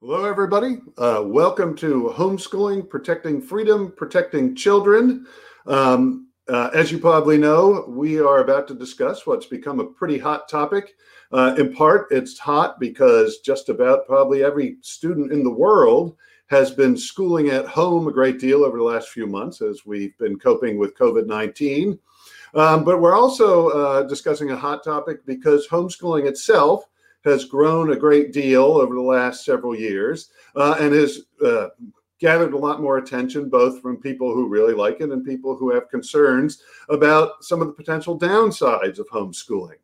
Hello, everybody. Uh, welcome to Homeschooling, Protecting Freedom, Protecting Children. Um, uh, as you probably know, we are about to discuss what's become a pretty hot topic. Uh, in part, it's hot because just about probably every student in the world has been schooling at home a great deal over the last few months as we've been coping with COVID 19. Um, but we're also uh, discussing a hot topic because homeschooling itself has grown a great deal over the last several years uh, and has uh, gathered a lot more attention, both from people who really like it and people who have concerns about some of the potential downsides of homeschooling.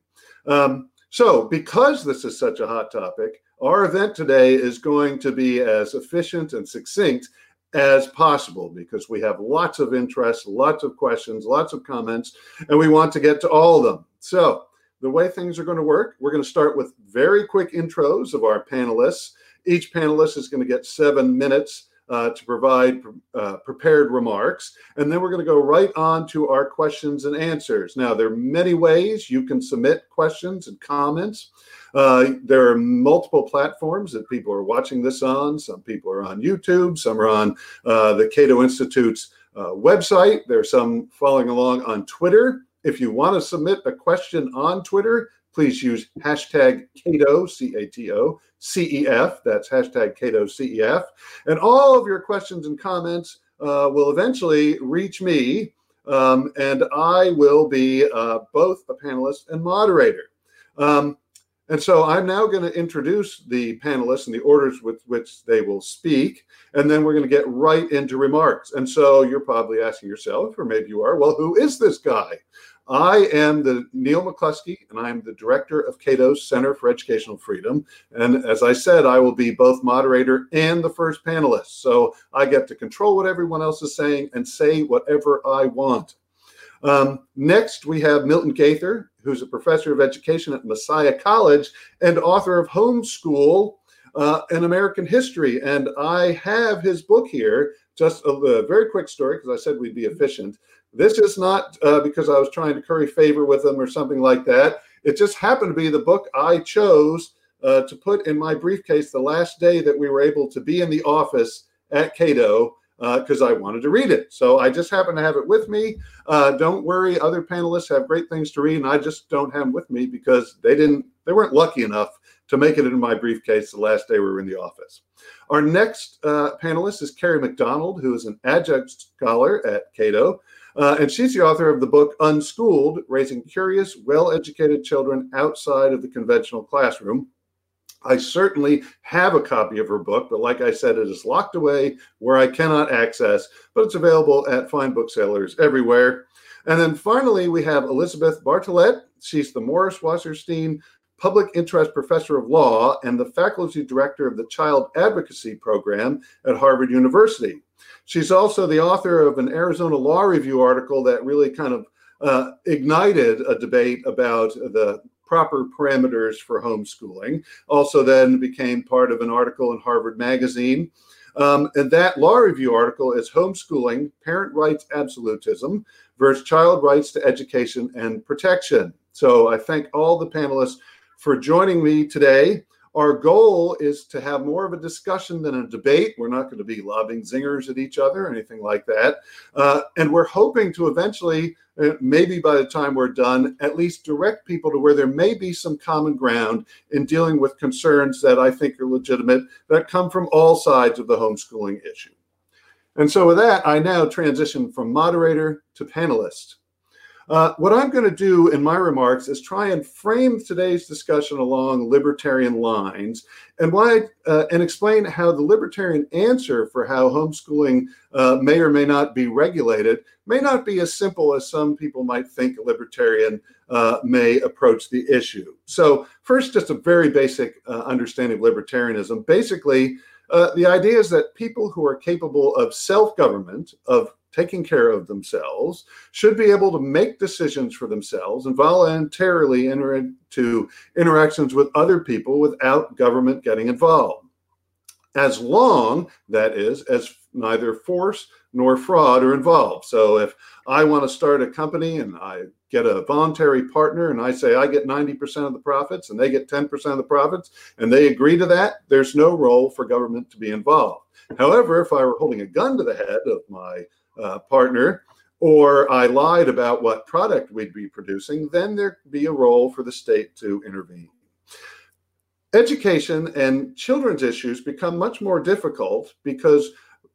Um, so, because this is such a hot topic, our event today is going to be as efficient and succinct as possible because we have lots of interest, lots of questions, lots of comments, and we want to get to all of them. So, the way things are going to work, we're going to start with very quick intros of our panelists. Each panelist is going to get seven minutes uh, to provide uh, prepared remarks. And then we're going to go right on to our questions and answers. Now, there are many ways you can submit questions and comments. Uh, there are multiple platforms that people are watching this on. Some people are on YouTube, some are on uh, the Cato Institute's uh, website. There are some following along on Twitter. If you want to submit a question on Twitter, please use hashtag Cato, C A T O, C E F. That's hashtag Cato, C E F. And all of your questions and comments uh, will eventually reach me, um, and I will be uh, both a panelist and moderator. Um, and so I'm now going to introduce the panelists and the orders with which they will speak. And then we're going to get right into remarks. And so you're probably asking yourself, or maybe you are, well, who is this guy? I am the Neil McCluskey, and I'm the director of Cato's Center for Educational Freedom. And as I said, I will be both moderator and the first panelist. So I get to control what everyone else is saying and say whatever I want. Um, next, we have Milton Gaither, who's a professor of education at Messiah College and author of Homeschool uh, in American History. And I have his book here. Just a, a very quick story because I said we'd be efficient. This is not uh, because I was trying to curry favor with them or something like that. It just happened to be the book I chose uh, to put in my briefcase the last day that we were able to be in the office at Cato because uh, I wanted to read it. So I just happen to have it with me. Uh, don't worry, other panelists have great things to read, and I just don't have them with me because they didn't, they weren't lucky enough to make it in my briefcase the last day we were in the office. Our next uh, panelist is Kerry McDonald, who is an adjunct scholar at Cato. Uh, and she's the author of the book Unschooled Raising Curious, Well Educated Children Outside of the Conventional Classroom. I certainly have a copy of her book, but like I said, it is locked away where I cannot access, but it's available at fine booksellers everywhere. And then finally, we have Elizabeth Bartholet. She's the Morris Wasserstein Public Interest Professor of Law and the Faculty Director of the Child Advocacy Program at Harvard University. She's also the author of an Arizona Law Review article that really kind of uh, ignited a debate about the proper parameters for homeschooling. Also, then became part of an article in Harvard Magazine. Um, and that law review article is Homeschooling Parent Rights Absolutism versus Child Rights to Education and Protection. So I thank all the panelists for joining me today. Our goal is to have more of a discussion than a debate. We're not going to be lobbing zingers at each other or anything like that. Uh, and we're hoping to eventually, uh, maybe by the time we're done, at least direct people to where there may be some common ground in dealing with concerns that I think are legitimate that come from all sides of the homeschooling issue. And so, with that, I now transition from moderator to panelist. Uh, what I'm going to do in my remarks is try and frame today's discussion along libertarian lines and why uh, and explain how the libertarian answer for how homeschooling uh, may or may not be regulated may not be as simple as some people might think a libertarian uh, may approach the issue. So, first, just a very basic uh, understanding of libertarianism. Basically, the idea is that people who are capable of self government, of taking care of themselves, should be able to make decisions for themselves and voluntarily enter into interactions with other people without government getting involved. as long, that is, as neither force nor fraud are involved. So if I want to start a company and I get a voluntary partner and I say I get 90% of the profits and they get 10% of the profits and they agree to that, there's no role for government to be involved. However, if I were holding a gun to the head of my uh, partner, or I lied about what product we'd be producing, then there'd be a role for the state to intervene. Education and children's issues become much more difficult because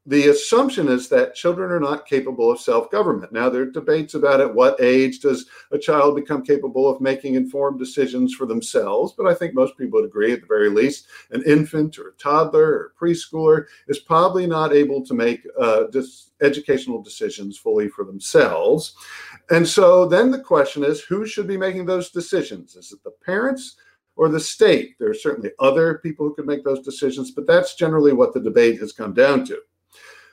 the assumption is that children are not capable of self-government. Now there are debates about at what age does a child become capable of making informed decisions for themselves, but I think most people would agree at the very least an infant or a toddler or a preschooler is probably not able to make uh, dis- educational decisions fully for themselves. And so then the question is who should be making those decisions? Is it the parents? Or the state. There are certainly other people who can make those decisions, but that's generally what the debate has come down to.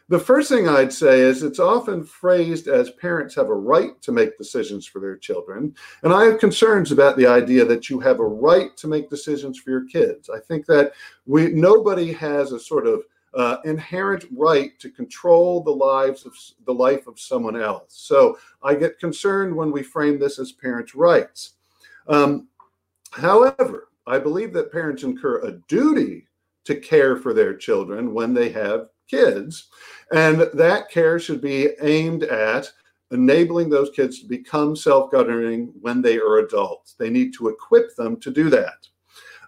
The first thing I'd say is it's often phrased as parents have a right to make decisions for their children. And I have concerns about the idea that you have a right to make decisions for your kids. I think that we nobody has a sort of uh, inherent right to control the lives of the life of someone else. So I get concerned when we frame this as parents' rights. Um, however, I believe that parents incur a duty to care for their children when they have kids. And that care should be aimed at enabling those kids to become self governing when they are adults. They need to equip them to do that.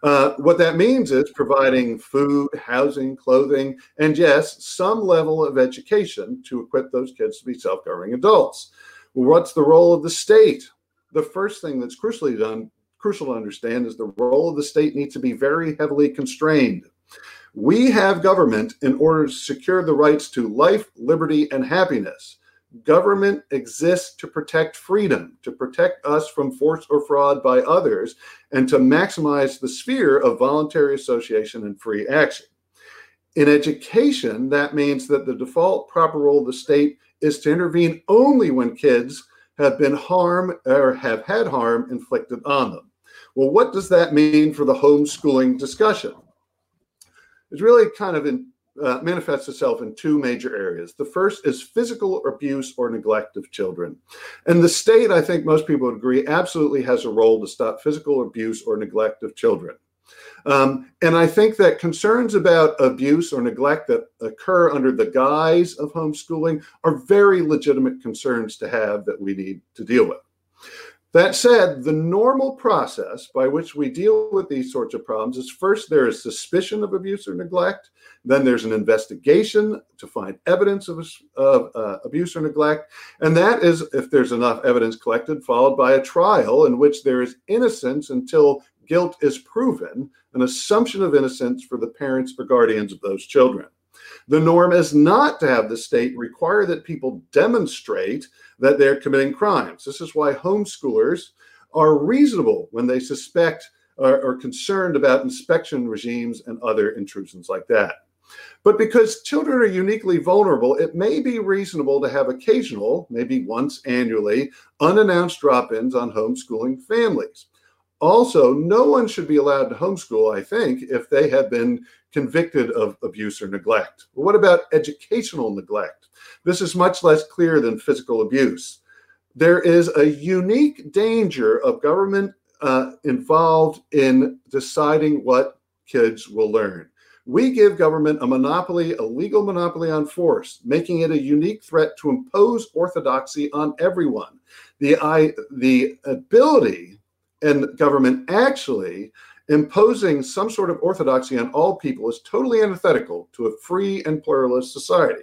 Uh, what that means is providing food, housing, clothing, and yes, some level of education to equip those kids to be self governing adults. What's the role of the state? The first thing that's crucially done, crucial to understand is the role of the state needs to be very heavily constrained. We have government in order to secure the rights to life, liberty, and happiness. Government exists to protect freedom, to protect us from force or fraud by others, and to maximize the sphere of voluntary association and free action. In education, that means that the default proper role of the state is to intervene only when kids have been harmed or have had harm inflicted on them. Well, what does that mean for the homeschooling discussion? Is really kind of in, uh, manifests itself in two major areas. The first is physical abuse or neglect of children. And the state, I think most people would agree, absolutely has a role to stop physical abuse or neglect of children. Um, and I think that concerns about abuse or neglect that occur under the guise of homeschooling are very legitimate concerns to have that we need to deal with. That said, the normal process by which we deal with these sorts of problems is first there is suspicion of abuse or neglect, then there's an investigation to find evidence of, of uh, abuse or neglect, and that is, if there's enough evidence collected, followed by a trial in which there is innocence until guilt is proven, an assumption of innocence for the parents or guardians of those children. The norm is not to have the state require that people demonstrate that they're committing crimes. This is why homeschoolers are reasonable when they suspect or are concerned about inspection regimes and other intrusions like that. But because children are uniquely vulnerable, it may be reasonable to have occasional, maybe once annually, unannounced drop ins on homeschooling families. Also, no one should be allowed to homeschool, I think, if they have been convicted of abuse or neglect. But what about educational neglect? This is much less clear than physical abuse. There is a unique danger of government uh, involved in deciding what kids will learn. We give government a monopoly, a legal monopoly on force, making it a unique threat to impose orthodoxy on everyone. The, I, the ability and government actually imposing some sort of orthodoxy on all people is totally antithetical to a free and pluralist society.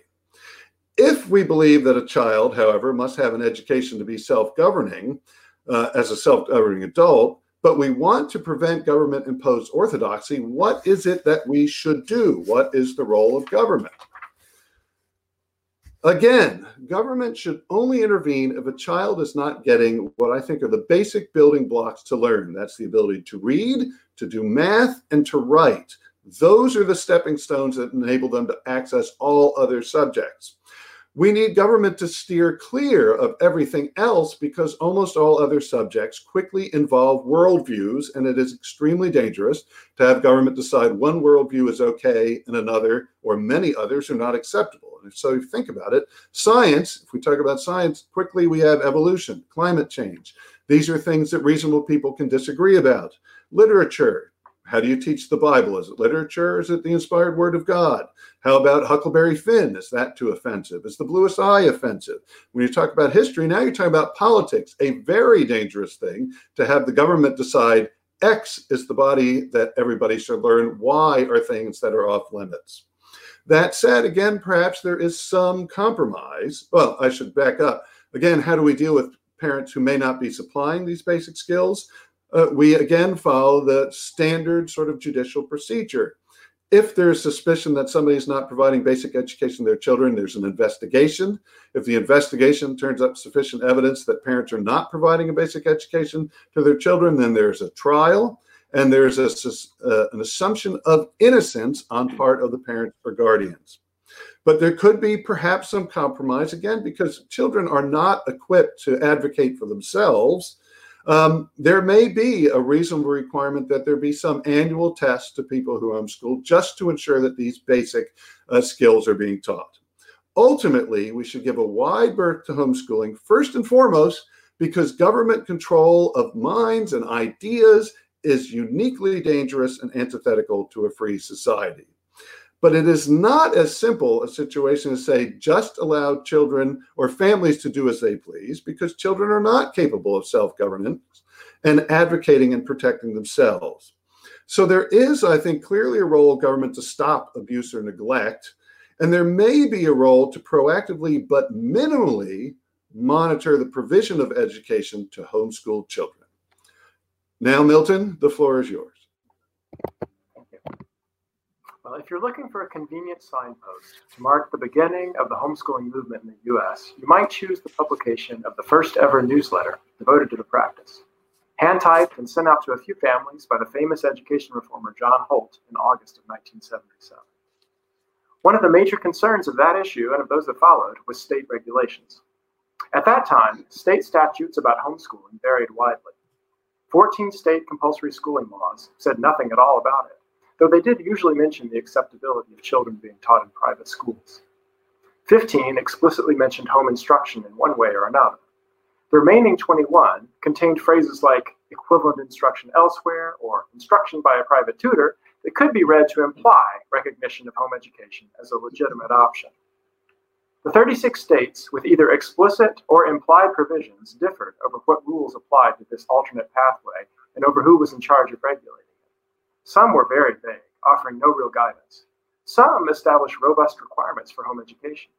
If we believe that a child, however, must have an education to be self governing uh, as a self governing adult, but we want to prevent government imposed orthodoxy, what is it that we should do? What is the role of government? Again, government should only intervene if a child is not getting what I think are the basic building blocks to learn. That's the ability to read, to do math, and to write. Those are the stepping stones that enable them to access all other subjects. We need government to steer clear of everything else because almost all other subjects quickly involve worldviews, and it is extremely dangerous to have government decide one worldview is okay and another or many others are not acceptable. And so, if you think about it, science, if we talk about science, quickly we have evolution, climate change. These are things that reasonable people can disagree about. Literature, how do you teach the Bible? Is it literature? Is it the inspired word of God? How about Huckleberry Finn? Is that too offensive? Is the bluest eye offensive? When you talk about history, now you're talking about politics, a very dangerous thing to have the government decide X is the body that everybody should learn, Y are things that are off limits. That said, again, perhaps there is some compromise. Well, I should back up. Again, how do we deal with parents who may not be supplying these basic skills? Uh, we again follow the standard sort of judicial procedure. If there's suspicion that somebody is not providing basic education to their children, there's an investigation. If the investigation turns up sufficient evidence that parents are not providing a basic education to their children, then there's a trial and there's a, uh, an assumption of innocence on part of the parents or guardians. But there could be perhaps some compromise again because children are not equipped to advocate for themselves um, there may be a reasonable requirement that there be some annual test to people who homeschool just to ensure that these basic uh, skills are being taught. Ultimately, we should give a wide berth to homeschooling, first and foremost, because government control of minds and ideas is uniquely dangerous and antithetical to a free society. But it is not as simple a situation as say just allow children or families to do as they please because children are not capable of self governance and advocating and protecting themselves. So there is, I think, clearly a role of government to stop abuse or neglect. And there may be a role to proactively but minimally monitor the provision of education to homeschool children. Now, Milton, the floor is yours. Well, if you're looking for a convenient signpost to mark the beginning of the homeschooling movement in the US, you might choose the publication of the first ever newsletter devoted to the practice. Hand typed and sent out to a few families by the famous education reformer John Holt in August of 1977. One of the major concerns of that issue and of those that followed was state regulations. At that time, state statutes about homeschooling varied widely. 14 state compulsory schooling laws said nothing at all about it though they did usually mention the acceptability of children being taught in private schools. 15 explicitly mentioned home instruction in one way or another. The remaining 21 contained phrases like equivalent instruction elsewhere or instruction by a private tutor that could be read to imply recognition of home education as a legitimate option. The 36 states with either explicit or implied provisions differed over what rules applied to this alternate pathway and over who was in charge of regulating. Some were very vague, offering no real guidance. Some established robust requirements for home education.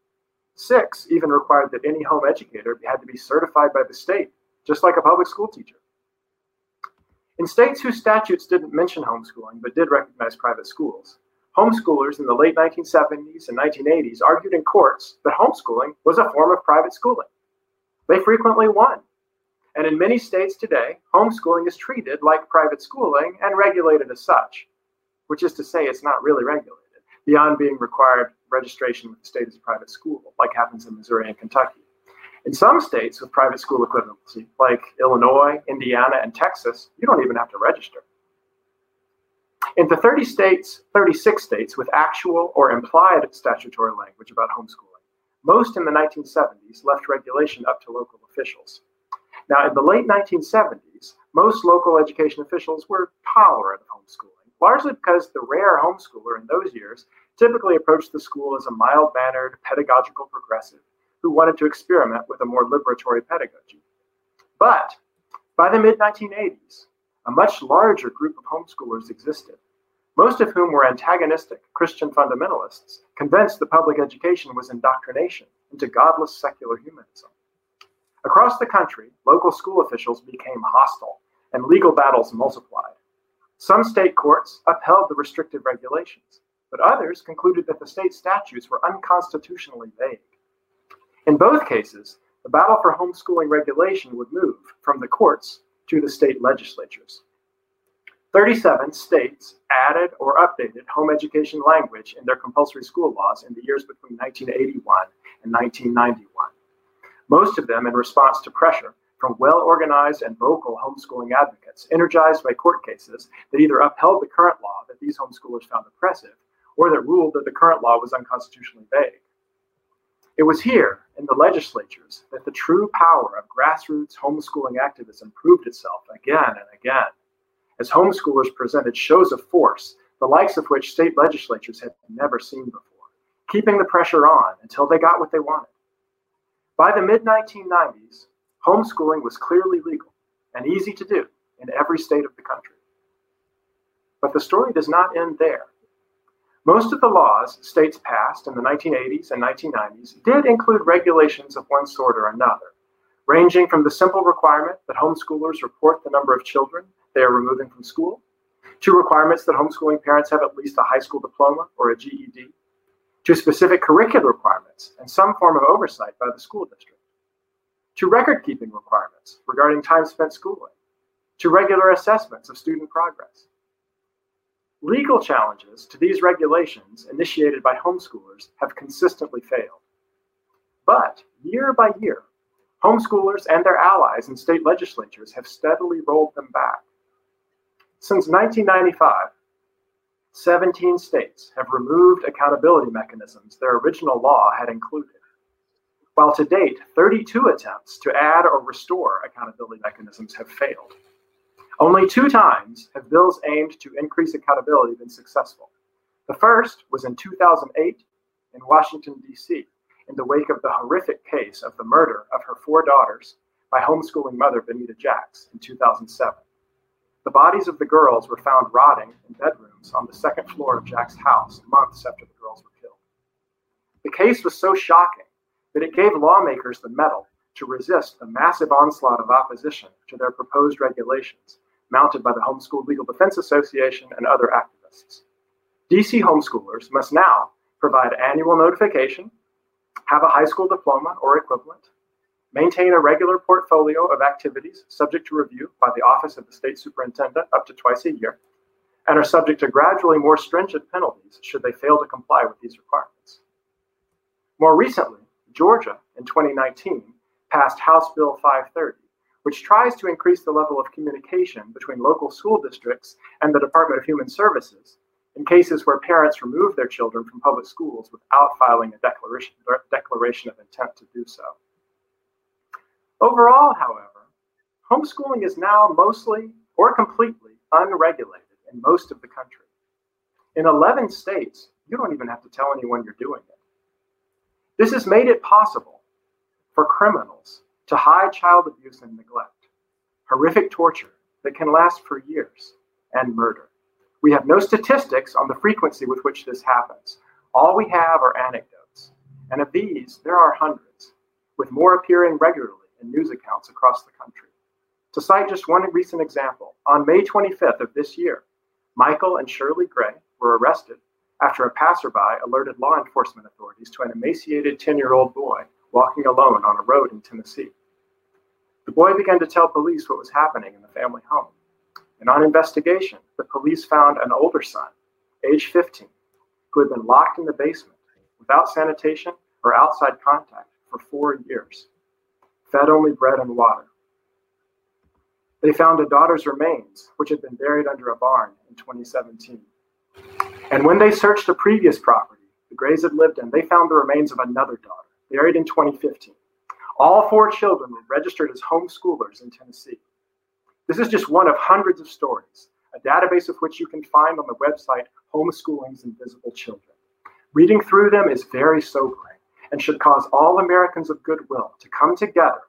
Six even required that any home educator had to be certified by the state, just like a public school teacher. In states whose statutes didn't mention homeschooling but did recognize private schools, homeschoolers in the late 1970s and 1980s argued in courts that homeschooling was a form of private schooling. They frequently won, and in many states today, homeschooling is treated like private schooling and regulated as such, which is to say it's not really regulated beyond being required registration with the state as a private school, like happens in Missouri and Kentucky. In some states with private school equivalency, like Illinois, Indiana, and Texas, you don't even have to register. In the 30 states, 36 states with actual or implied statutory language about homeschooling, most in the 1970s left regulation up to local officials. Now, in the late 1970s, most local education officials were tolerant of homeschooling, largely because the rare homeschooler in those years typically approached the school as a mild mannered pedagogical progressive who wanted to experiment with a more liberatory pedagogy. But by the mid 1980s, a much larger group of homeschoolers existed, most of whom were antagonistic Christian fundamentalists, convinced the public education was indoctrination into godless secular humanism. Across the country, local school officials became hostile and legal battles multiplied. Some state courts upheld the restrictive regulations, but others concluded that the state statutes were unconstitutionally vague. In both cases, the battle for homeschooling regulation would move from the courts to the state legislatures. 37 states added or updated home education language in their compulsory school laws in the years between 1981 and 1991, most of them in response to pressure from well organized and vocal homeschooling advocates, energized by court cases that either upheld the current law that these homeschoolers found oppressive or that ruled that the current law was unconstitutionally vague. It was here, in the legislatures, that the true power of grassroots homeschooling activism proved itself again and again, as homeschoolers presented shows of force, the likes of which state legislatures had never seen before, keeping the pressure on until they got what they wanted. By the mid 1990s, homeschooling was clearly legal and easy to do in every state of the country. But the story does not end there. Most of the laws states passed in the 1980s and 1990s did include regulations of one sort or another, ranging from the simple requirement that homeschoolers report the number of children they are removing from school, to requirements that homeschooling parents have at least a high school diploma or a GED, to specific curricular requirements and some form of oversight by the school district, to record keeping requirements regarding time spent schooling, to regular assessments of student progress. Legal challenges to these regulations initiated by homeschoolers have consistently failed. But year by year, homeschoolers and their allies in state legislatures have steadily rolled them back. Since 1995, 17 states have removed accountability mechanisms their original law had included, while to date, 32 attempts to add or restore accountability mechanisms have failed. Only two times have bills aimed to increase accountability been successful. The first was in 2008 in Washington, D.C., in the wake of the horrific case of the murder of her four daughters by homeschooling mother Banita Jacks in 2007. The bodies of the girls were found rotting in bedrooms on the second floor of Jacks' house months after the girls were killed. The case was so shocking that it gave lawmakers the mettle to resist the massive onslaught of opposition to their proposed regulations mounted by the Homeschool Legal Defense Association and other activists. DC homeschoolers must now provide annual notification, have a high school diploma or equivalent, maintain a regular portfolio of activities subject to review by the Office of the State Superintendent up to twice a year, and are subject to gradually more stringent penalties should they fail to comply with these requirements. More recently, Georgia in 2019 passed House Bill 530, which tries to increase the level of communication between local school districts and the Department of Human Services in cases where parents remove their children from public schools without filing a declaration, declaration of intent to do so. Overall, however, homeschooling is now mostly or completely unregulated in most of the country. In 11 states, you don't even have to tell anyone you're doing it. This has made it possible for criminals to hide child abuse and neglect, horrific torture that can last for years, and murder. We have no statistics on the frequency with which this happens. All we have are anecdotes. And of these, there are hundreds, with more appearing regularly in news accounts across the country. To cite just one recent example, on May 25th of this year, Michael and Shirley Gray were arrested after a passerby alerted law enforcement authorities to an emaciated 10 year old boy walking alone on a road in Tennessee. The boy began to tell police what was happening in the family home. And on investigation, the police found an older son, age 15, who had been locked in the basement without sanitation or outside contact for four years, fed only bread and water. They found a daughter's remains, which had been buried under a barn in 2017. And when they searched a previous property the Grays had lived in, they found the remains of another daughter, buried in 2015. All four children were registered as homeschoolers in Tennessee. This is just one of hundreds of stories, a database of which you can find on the website Homeschooling's Invisible Children. Reading through them is very sobering and should cause all Americans of goodwill to come together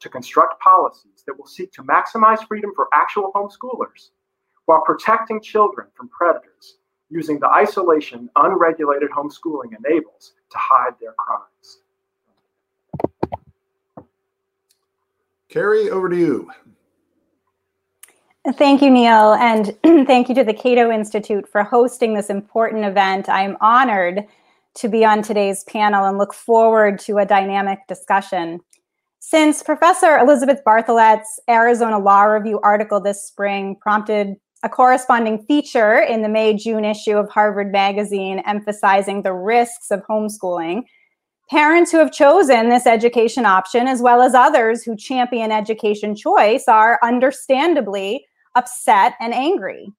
to construct policies that will seek to maximize freedom for actual homeschoolers while protecting children from predators using the isolation unregulated homeschooling enables to hide their crimes. Kerry, over to you. Thank you, Neil, and thank you to the Cato Institute for hosting this important event. I'm honored to be on today's panel and look forward to a dynamic discussion. Since Professor Elizabeth Bartholet's Arizona Law Review article this spring prompted a corresponding feature in the May June issue of Harvard Magazine emphasizing the risks of homeschooling, Parents who have chosen this education option, as well as others who champion education choice, are understandably upset and angry.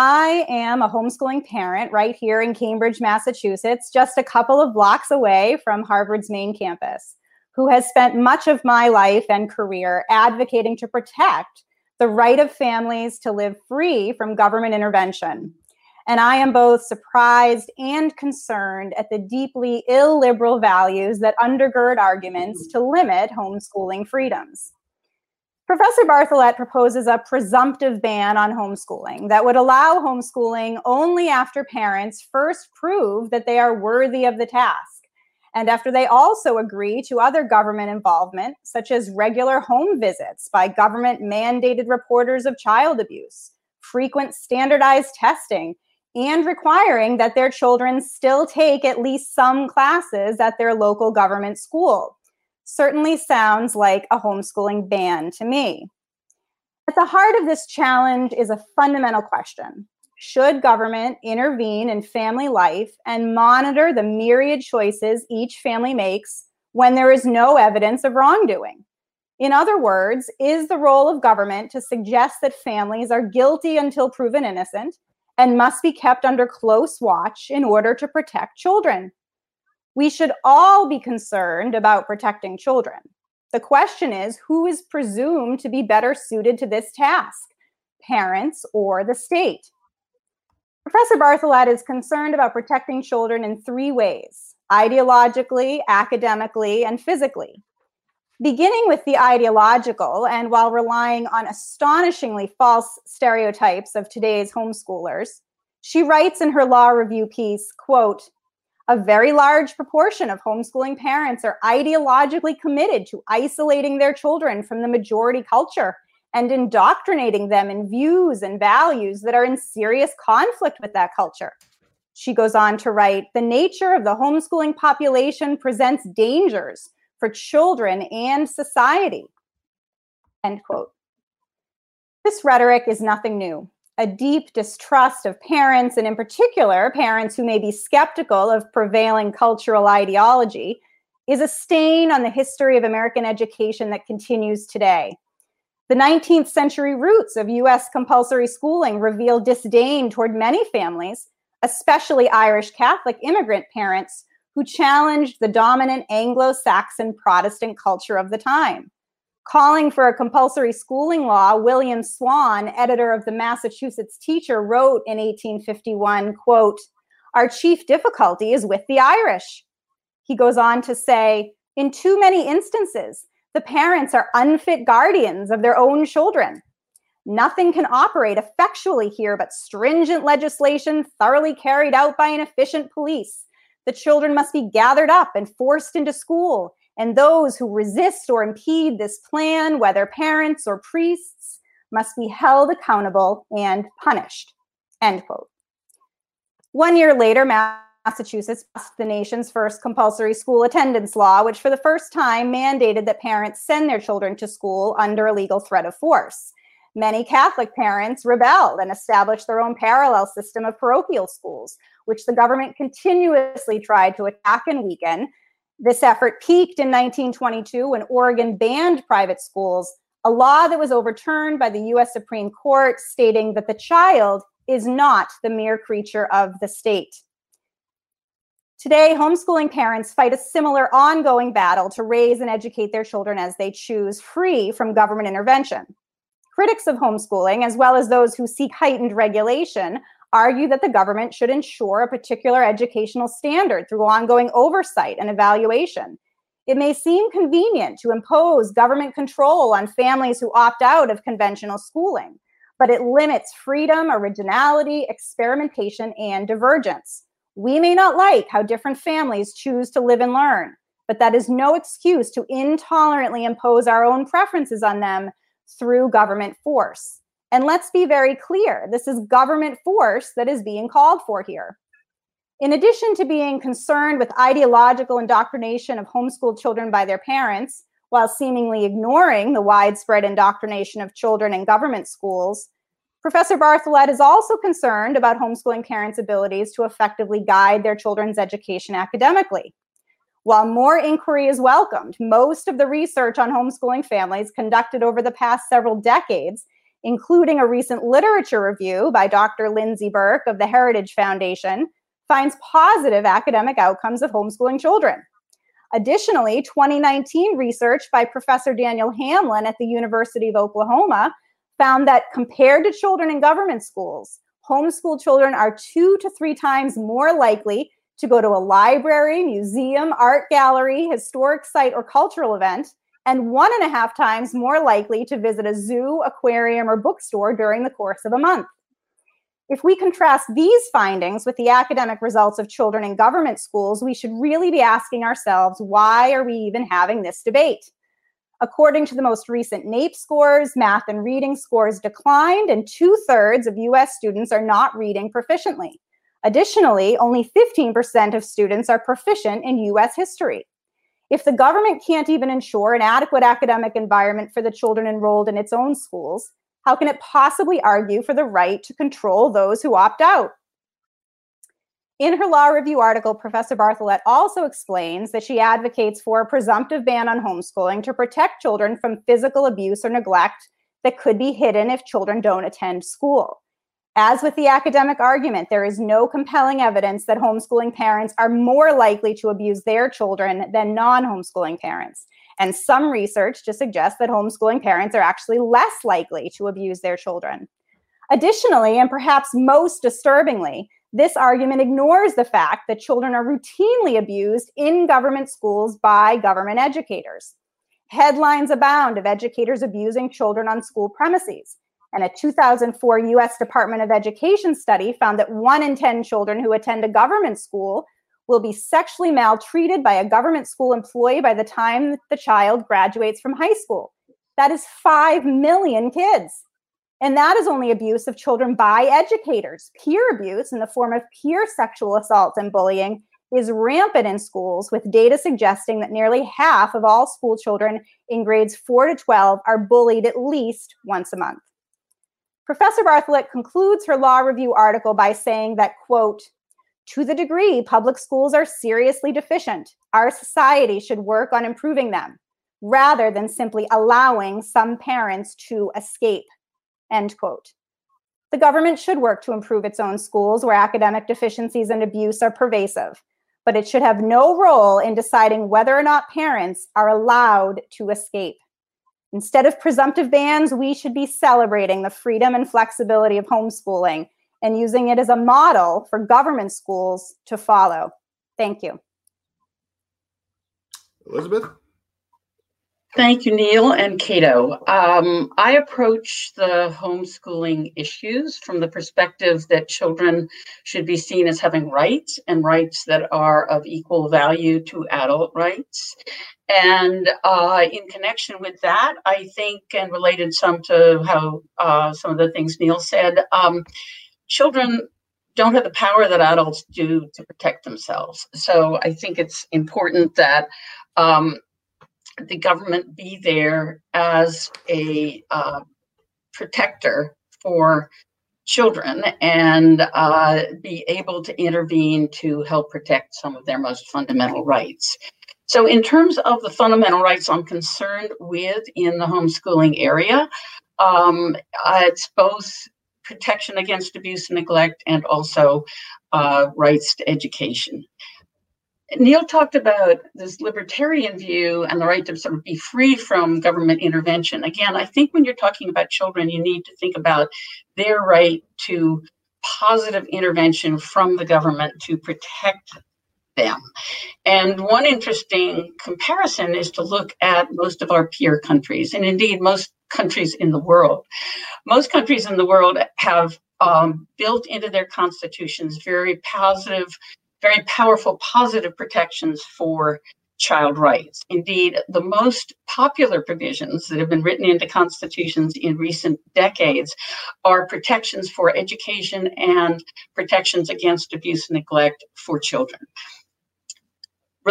I am a homeschooling parent right here in Cambridge, Massachusetts, just a couple of blocks away from Harvard's main campus, who has spent much of my life and career advocating to protect the right of families to live free from government intervention. And I am both surprised and concerned at the deeply illiberal values that undergird arguments to limit homeschooling freedoms. Professor Bartholet proposes a presumptive ban on homeschooling that would allow homeschooling only after parents first prove that they are worthy of the task, and after they also agree to other government involvement, such as regular home visits by government mandated reporters of child abuse, frequent standardized testing, and requiring that their children still take at least some classes at their local government school certainly sounds like a homeschooling ban to me. At the heart of this challenge is a fundamental question Should government intervene in family life and monitor the myriad choices each family makes when there is no evidence of wrongdoing? In other words, is the role of government to suggest that families are guilty until proven innocent and must be kept under close watch in order to protect children? We should all be concerned about protecting children. The question is who is presumed to be better suited to this task, parents or the state? Professor Bartholet is concerned about protecting children in three ways ideologically, academically, and physically. Beginning with the ideological, and while relying on astonishingly false stereotypes of today's homeschoolers, she writes in her law review piece, quote, a very large proportion of homeschooling parents are ideologically committed to isolating their children from the majority culture and indoctrinating them in views and values that are in serious conflict with that culture. She goes on to write The nature of the homeschooling population presents dangers for children and society. End quote. This rhetoric is nothing new a deep distrust of parents, and in particular, parents who may be skeptical of prevailing cultural ideology, is a stain on the history of American education that continues today. The 19th century roots of US compulsory schooling reveal disdain toward many families, especially Irish Catholic immigrant parents who challenged the dominant Anglo Saxon Protestant culture of the time calling for a compulsory schooling law, William Swan, editor of the Massachusetts Teacher, wrote in 1851, quote, our chief difficulty is with the Irish. He goes on to say, in too many instances, the parents are unfit guardians of their own children. Nothing can operate effectually here but stringent legislation thoroughly carried out by an efficient police. The children must be gathered up and forced into school and those who resist or impede this plan, whether parents or priests, must be held accountable and punished. End quote. One year later, Massachusetts passed the nation's first compulsory school attendance law, which for the first time mandated that parents send their children to school under a legal threat of force. Many Catholic parents rebelled and established their own parallel system of parochial schools, which the government continuously tried to attack and weaken, this effort peaked in 1922 when Oregon banned private schools, a law that was overturned by the US Supreme Court, stating that the child is not the mere creature of the state. Today, homeschooling parents fight a similar ongoing battle to raise and educate their children as they choose, free from government intervention. Critics of homeschooling, as well as those who seek heightened regulation, argue that the government should ensure a particular educational standard through ongoing oversight and evaluation. It may seem convenient to impose government control on families who opt out of conventional schooling, but it limits freedom, originality, experimentation, and divergence. We may not like how different families choose to live and learn, but that is no excuse to intolerantly impose our own preferences on them through government force. And let's be very clear this is government force that is being called for here. In addition to being concerned with ideological indoctrination of homeschooled children by their parents, while seemingly ignoring the widespread indoctrination of children in government schools, Professor Bartholet is also concerned about homeschooling parents' abilities to effectively guide their children's education academically. While more inquiry is welcomed, most of the research on homeschooling families conducted over the past several decades, including a recent literature review by Dr. Lindsey Burke of the Heritage Foundation, finds positive academic outcomes of homeschooling children. Additionally, 2019 research by Professor Daniel Hamlin at the University of Oklahoma found that compared to children in government schools, homeschool children are two to three times more likely to go to a library, museum, art gallery, historic site, or cultural event, and one and a half times more likely to visit a zoo, aquarium, or bookstore during the course of a month. If we contrast these findings with the academic results of children in government schools, we should really be asking ourselves why are we even having this debate? According to the most recent NAEP scores, math and reading scores declined, and two thirds of US students are not reading proficiently. Additionally, only 15% of students are proficient in US history. If the government can't even ensure an adequate academic environment for the children enrolled in its own schools, how can it possibly argue for the right to control those who opt out? In her law review article, Professor Bartholet also explains that she advocates for a presumptive ban on homeschooling to protect children from physical abuse or neglect that could be hidden if children don't attend school. As with the academic argument, there is no compelling evidence that homeschooling parents are more likely to abuse their children than non homeschooling parents. And some research to suggest that homeschooling parents are actually less likely to abuse their children. Additionally, and perhaps most disturbingly, this argument ignores the fact that children are routinely abused in government schools by government educators. Headlines abound of educators abusing children on school premises. And a 2004 US Department of Education study found that one in 10 children who attend a government school will be sexually maltreated by a government school employee by the time the child graduates from high school. That is 5 million kids. And that is only abuse of children by educators. Peer abuse in the form of peer sexual assault and bullying is rampant in schools, with data suggesting that nearly half of all school children in grades 4 to 12 are bullied at least once a month. Professor Bartholet concludes her law review article by saying that, quote, to the degree public schools are seriously deficient, our society should work on improving them rather than simply allowing some parents to escape. End quote. The government should work to improve its own schools where academic deficiencies and abuse are pervasive, but it should have no role in deciding whether or not parents are allowed to escape. Instead of presumptive bans, we should be celebrating the freedom and flexibility of homeschooling and using it as a model for government schools to follow. Thank you. Elizabeth? Thank you, Neil and Cato. Um, I approach the homeschooling issues from the perspective that children should be seen as having rights and rights that are of equal value to adult rights. And uh, in connection with that, I think, and related some to how uh, some of the things Neil said, um, children don't have the power that adults do to protect themselves. So I think it's important that um, the government be there as a uh, protector for children and uh, be able to intervene to help protect some of their most fundamental rights. So, in terms of the fundamental rights I'm concerned with in the homeschooling area, um, it's both protection against abuse and neglect, and also uh, rights to education. Neil talked about this libertarian view and the right to sort of be free from government intervention. Again, I think when you're talking about children, you need to think about their right to positive intervention from the government to protect them. And one interesting comparison is to look at most of our peer countries, and indeed most countries in the world. Most countries in the world have um, built into their constitutions very positive, very powerful positive protections for child rights. Indeed, the most popular provisions that have been written into constitutions in recent decades are protections for education and protections against abuse and neglect for children.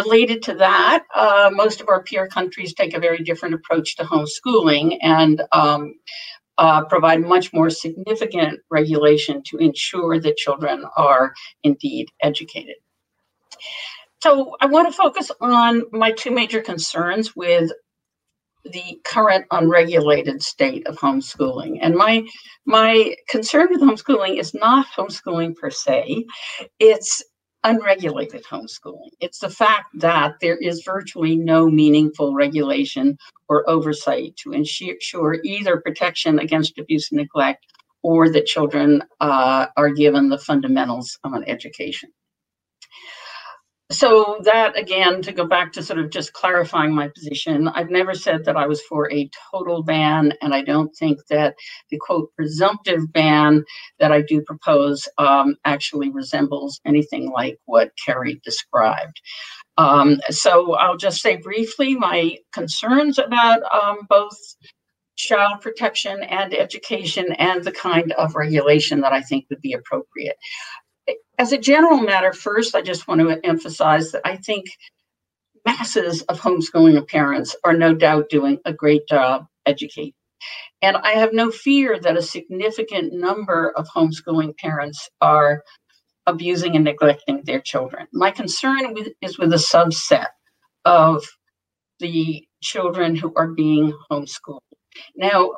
Related to that, uh, most of our peer countries take a very different approach to homeschooling and um, uh, provide much more significant regulation to ensure that children are indeed educated. So I want to focus on my two major concerns with the current unregulated state of homeschooling. And my my concern with homeschooling is not homeschooling per se. It's unregulated homeschooling. It's the fact that there is virtually no meaningful regulation or oversight to ensure either protection against abuse and neglect or that children uh, are given the fundamentals of an education so that again to go back to sort of just clarifying my position i've never said that i was for a total ban and i don't think that the quote presumptive ban that i do propose um, actually resembles anything like what kerry described. Um, so i'll just say briefly my concerns about um, both child protection and education and the kind of regulation that i think would be appropriate as a general matter, first, I just want to emphasize that I think masses of homeschooling parents are no doubt doing a great job educating. And I have no fear that a significant number of homeschooling parents are abusing and neglecting their children. My concern with, is with a subset of the children who are being homeschooled. Now,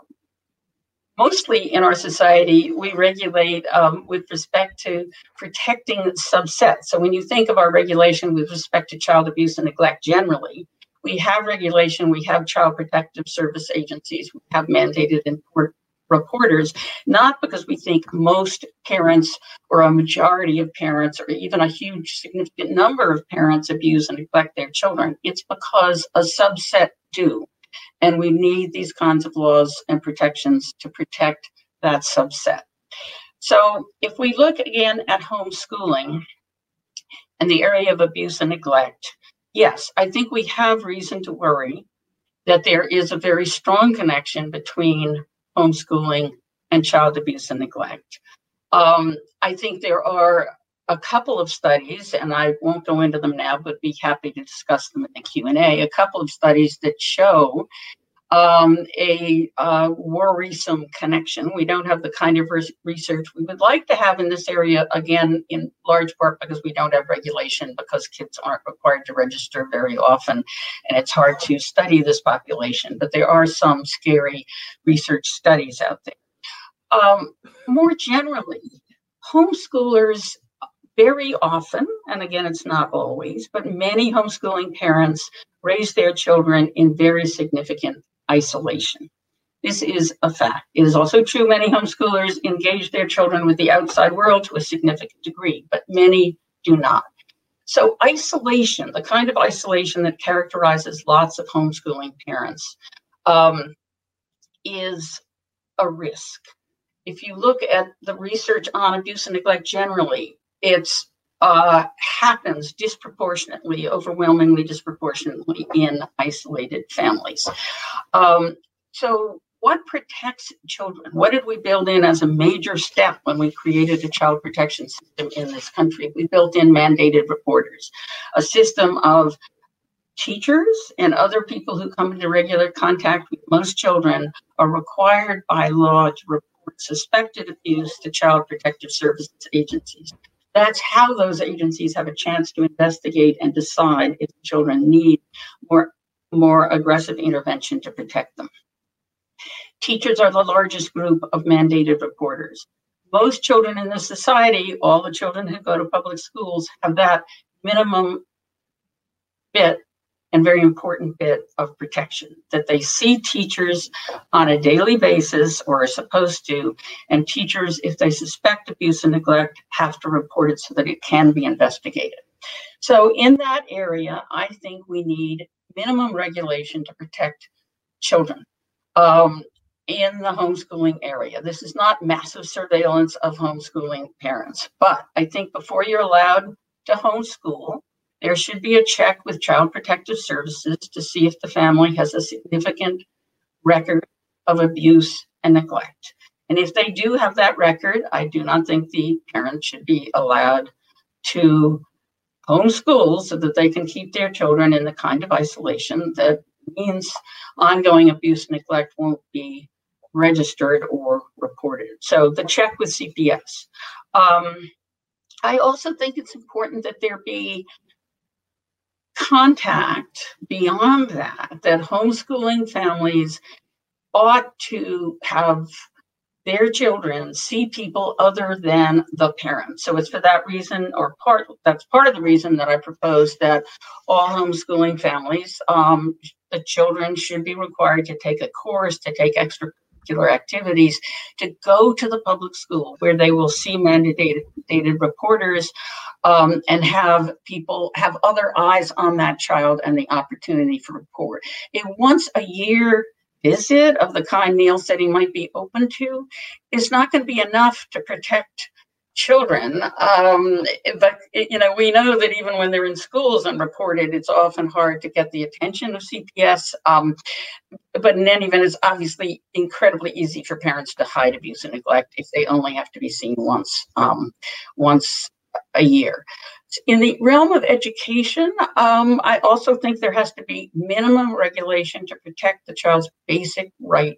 mostly in our society, we regulate um, with respect to protecting subsets. So when you think of our regulation with respect to child abuse and neglect generally, we have regulation, we have child protective service agencies, we have mandated import reporters, not because we think most parents or a majority of parents or even a huge significant number of parents abuse and neglect their children. It's because a subset do. And we need these kinds of laws and protections to protect that subset. So if we look again at homeschooling and the area of abuse and neglect, yes, I think we have reason to worry that there is a very strong connection between homeschooling and child abuse and neglect. Um, I think there are a couple of studies, and I won't go into them now, but be happy to discuss them in the Q and A. A couple of studies that show um, a uh, worrisome connection. We don't have the kind of research we would like to have in this area, again, in large part because we don't have regulation, because kids aren't required to register very often, and it's hard to study this population. But there are some scary research studies out there. Um, more generally, homeschoolers very often, and again, it's not always, but many homeschooling parents raise their children in very significant isolation. This is a fact. It is also true many homeschoolers engage their children with the outside world to a significant degree, but many do not. So, isolation, the kind of isolation that characterizes lots of homeschooling parents, um, is a risk. If you look at the research on abuse and neglect generally, it's uh, happens disproportionately, overwhelmingly disproportionately in isolated families. Um, so, what protects children? What did we build in as a major step when we created a child protection system in this country? We built in mandated reporters, a system of teachers and other people who come into regular contact with most children are required by law to report suspected abuse to child protective services agencies. That's how those agencies have a chance to investigate and decide if children need more, more aggressive intervention to protect them. Teachers are the largest group of mandated reporters. Most children in this society, all the children who go to public schools, have that minimum bit and very important bit of protection that they see teachers on a daily basis or are supposed to and teachers if they suspect abuse and neglect have to report it so that it can be investigated. So in that area i think we need minimum regulation to protect children um, in the homeschooling area. This is not massive surveillance of homeschooling parents but i think before you're allowed to homeschool there should be a check with Child Protective Services to see if the family has a significant record of abuse and neglect. And if they do have that record, I do not think the parents should be allowed to homeschool so that they can keep their children in the kind of isolation that means ongoing abuse and neglect won't be registered or reported. So the check with CPS. Um, I also think it's important that there be contact beyond that, that homeschooling families ought to have their children see people other than the parents. So it's for that reason, or part that's part of the reason that I propose that all homeschooling families, um, the children should be required to take a course, to take extracurricular activities, to go to the public school where they will see mandated reporters um, and have people have other eyes on that child and the opportunity for report. A once a year visit of the kind Neal said he might be open to is not going to be enough to protect children. Um, but, you know, we know that even when they're in schools and reported, it's often hard to get the attention of CPS. Um, but in any event, it's obviously incredibly easy for parents to hide abuse and neglect if they only have to be seen once, um, once a year. In the realm of education, um, I also think there has to be minimum regulation to protect the child's basic right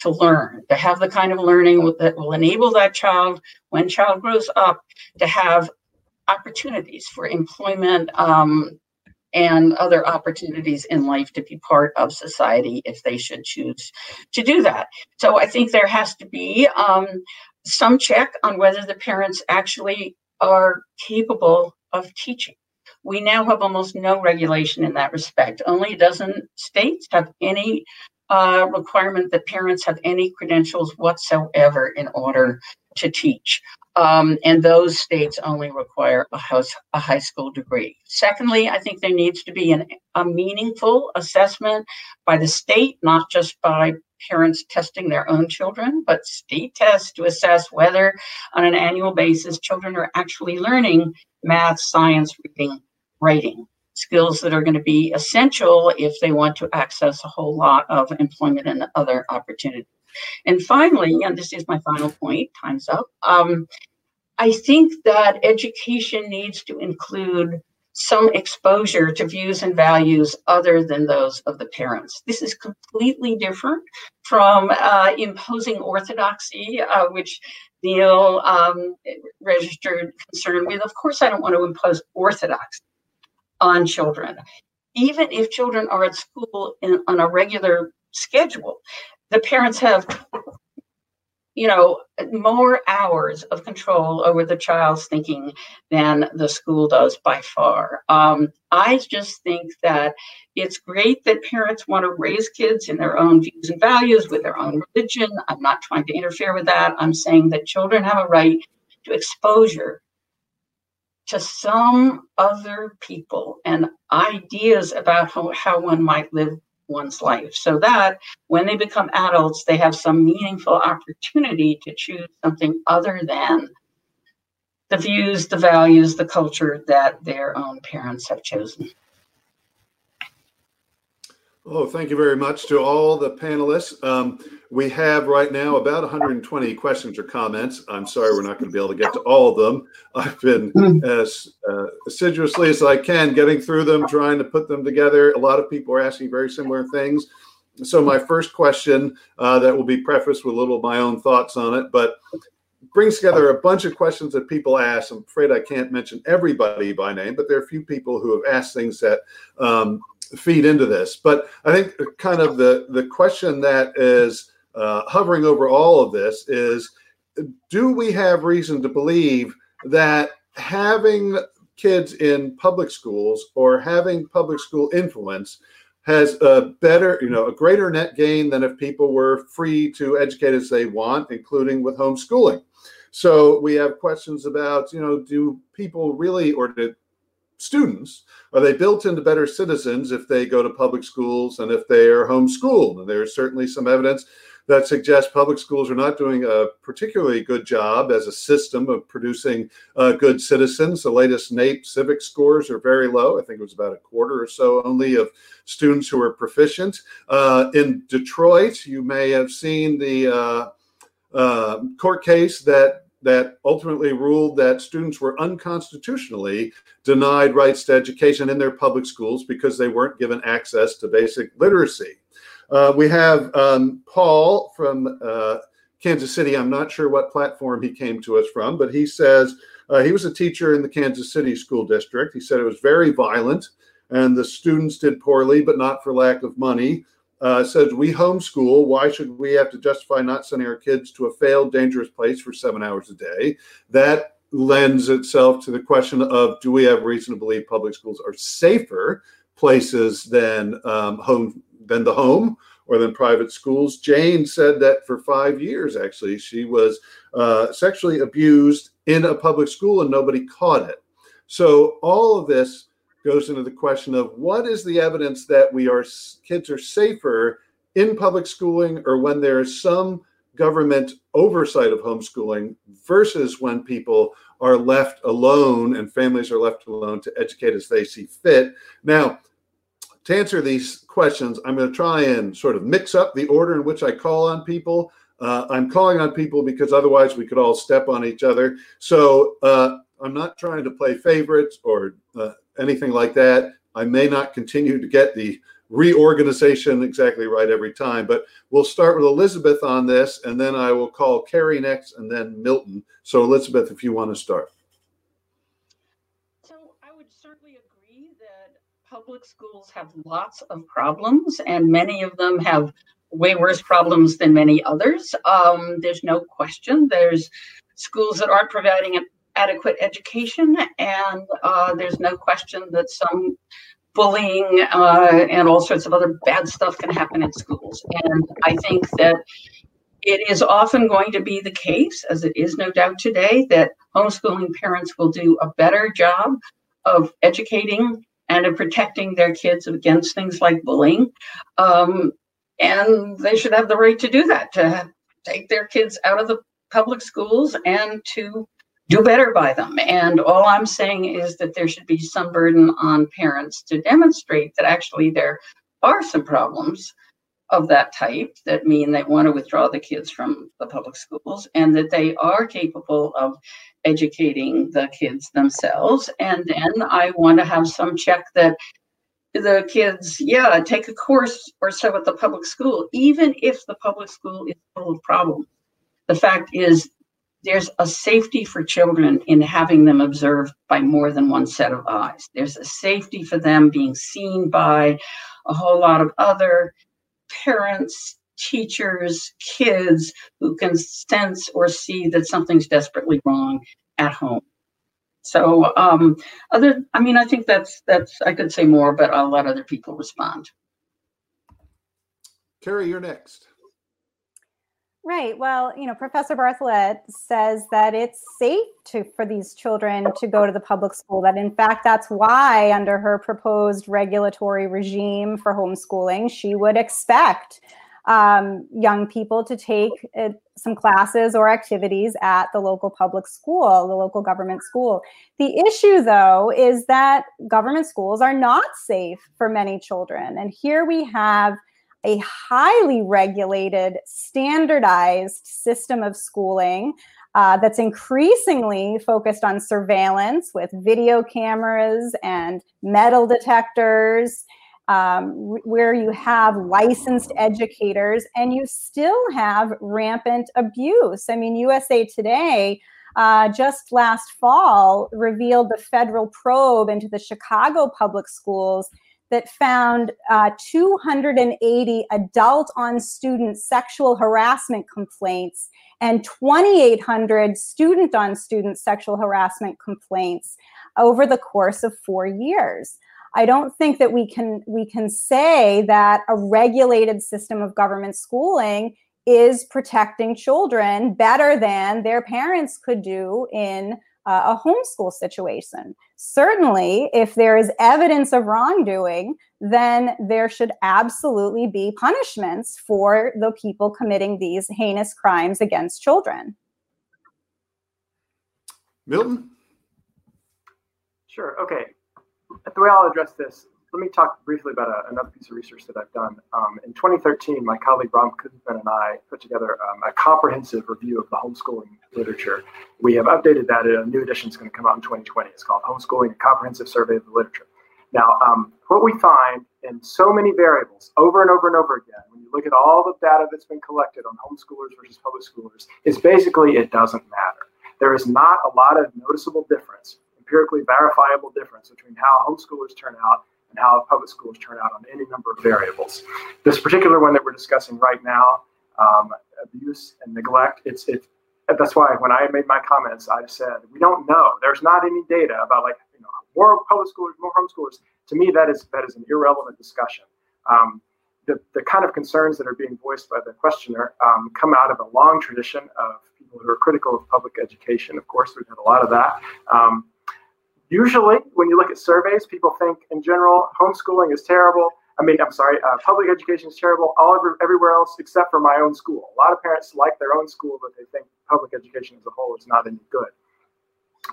to learn, to have the kind of learning that will enable that child, when child grows up, to have opportunities for employment um, and other opportunities in life to be part of society if they should choose to do that. So I think there has to be um, some check on whether the parents actually are capable of teaching. We now have almost no regulation in that respect. Only a dozen states have any uh, requirement that parents have any credentials whatsoever in order to teach. Um, and those states only require a, house, a high school degree. Secondly, I think there needs to be an, a meaningful assessment by the state, not just by parents testing their own children, but state tests to assess whether, on an annual basis, children are actually learning math, science, reading, writing skills that are going to be essential if they want to access a whole lot of employment and other opportunities. And finally, and this is my final point, time's up. Um, I think that education needs to include some exposure to views and values other than those of the parents. This is completely different from uh, imposing orthodoxy, uh, which Neal um, registered concern with. Of course, I don't want to impose orthodoxy on children. Even if children are at school in, on a regular schedule, the parents have you know, more hours of control over the child's thinking than the school does by far. Um, I just think that it's great that parents want to raise kids in their own views and values with their own religion. I'm not trying to interfere with that. I'm saying that children have a right to exposure to some other people and ideas about how, how one might live one's life so that when they become adults, they have some meaningful opportunity to choose something other than the views, the values, the culture that their own parents have chosen. Oh, thank you very much to all the panelists. Um, we have right now about 120 questions or comments. I'm sorry we're not going to be able to get to all of them. I've been hmm. as uh, assiduously as I can getting through them, trying to put them together. A lot of people are asking very similar things. So my first question uh, that will be prefaced with a little of my own thoughts on it, but brings together a bunch of questions that people ask. I'm afraid I can't mention everybody by name, but there are a few people who have asked things that um, feed into this. But I think kind of the the question that is uh, hovering over all of this is: Do we have reason to believe that having kids in public schools or having public school influence has a better, you know, a greater net gain than if people were free to educate as they want, including with homeschooling. So we have questions about, you know, do people really, or do students are they built into better citizens if they go to public schools and if they are homeschooled and there's certainly some evidence that suggests public schools are not doing a particularly good job as a system of producing uh, good citizens. The latest NAEP civic scores are very low. I think it was about a quarter or so only of students who are proficient. Uh, in Detroit, you may have seen the uh, uh court case that that ultimately ruled that students were unconstitutionally denied rights to education in their public schools because they weren't given access to basic literacy. Uh, we have um, Paul from uh, Kansas City. I'm not sure what platform he came to us from, but he says uh, he was a teacher in the Kansas City School District. He said it was very violent. and the students did poorly, but not for lack of money. Uh, says we homeschool. Why should we have to justify not sending our kids to a failed, dangerous place for seven hours a day? That lends itself to the question of do we have reason to believe public schools are safer places than um, home than the home or than private schools? Jane said that for five years, actually, she was uh, sexually abused in a public school and nobody caught it. So all of this goes into the question of what is the evidence that we are kids are safer in public schooling or when there is some government oversight of homeschooling versus when people are left alone and families are left alone to educate as they see fit. Now, to answer these questions, I'm going to try and sort of mix up the order in which I call on people. Uh, I'm calling on people because otherwise we could all step on each other. So uh, I'm not trying to play favorites or uh, anything like that. I may not continue to get the reorganization exactly right every time, but we'll start with Elizabeth on this, and then I will call Kerry next, and then Milton. So, Elizabeth, if you want to start. So, I would certainly agree that public schools have lots of problems, and many of them have way worse problems than many others. Um, there's no question. There's schools that aren't providing adequate education, and uh, there's no question that some bullying uh, and all sorts of other bad stuff can happen in schools. And I think that it is often going to be the case, as it is no doubt today, that homeschooling parents will do a better job of educating and of protecting their kids against things like bullying. Um, and they should have the right to do that, to take their kids out of the public schools and to do better by them. And all I'm saying is that there should be some burden on parents to demonstrate that actually there are some problems of that type that mean they want to withdraw the kids from the public schools and that they are capable of educating the kids themselves. And then I want to have some check that the kids, yeah, take a course or so at the public school, even if the public school is full of problems. The fact is, there's a safety for children in having them observed by more than one set of eyes. There's a safety for them being seen by a whole lot of other parents, teachers, kids who can sense or see that something's desperately wrong at home. So, um, other, I mean, I think that's that's I could say more, but I'll let other people respond. Kerry, you're next. Right. Well, you know, Professor Bartholet says that it's safe to for these children to go to the public school. That in fact, that's why under her proposed regulatory regime for homeschooling, she would expect um, young people to take uh, some classes or activities at the local public school, the local government school. The issue, though, is that government schools are not safe for many children. And here we have a highly regulated, standardized system of schooling uh, that's increasingly focused on surveillance with video cameras and metal detectors, um, where you have licensed educators and you still have rampant abuse. I mean, USA Today. Uh, just last fall revealed the federal probe into the Chicago public schools that found uh, 280 adult on student sexual harassment complaints and 2,800 student on student sexual harassment complaints over the course of four years. I don't think that we can we can say that a regulated system of government schooling is protecting children better than their parents could do in uh, a homeschool situation. Certainly, if there is evidence of wrongdoing, then there should absolutely be punishments for the people committing these heinous crimes against children. Milton? Sure. Okay. The way I'll address this let me talk briefly about a, another piece of research that I've done. Um, in 2013, my colleague Ron Kunzman and I put together um, a comprehensive review of the homeschooling literature. We have updated that. A new edition is going to come out in 2020. It's called Homeschooling: A Comprehensive Survey of the Literature. Now, um, what we find in so many variables over and over and over again, when you look at all the data that's been collected on homeschoolers versus public schoolers, is basically it doesn't matter. There is not a lot of noticeable difference, empirically verifiable difference between how homeschoolers turn out and how public schools turn out on any number of variables. This particular one that we're discussing right now, um, abuse and neglect, it's, it's that's why when I made my comments, I said we don't know. There's not any data about like you know more public schools, more homeschoolers. To me, that is that is an irrelevant discussion. Um, the, the kind of concerns that are being voiced by the questioner um, come out of a long tradition of people who are critical of public education. Of course, we've had a lot of that. Um, Usually, when you look at surveys, people think in general homeschooling is terrible. I mean, I'm sorry, uh, public education is terrible all over, everywhere else except for my own school. A lot of parents like their own school, but they think public education as a whole is not any good.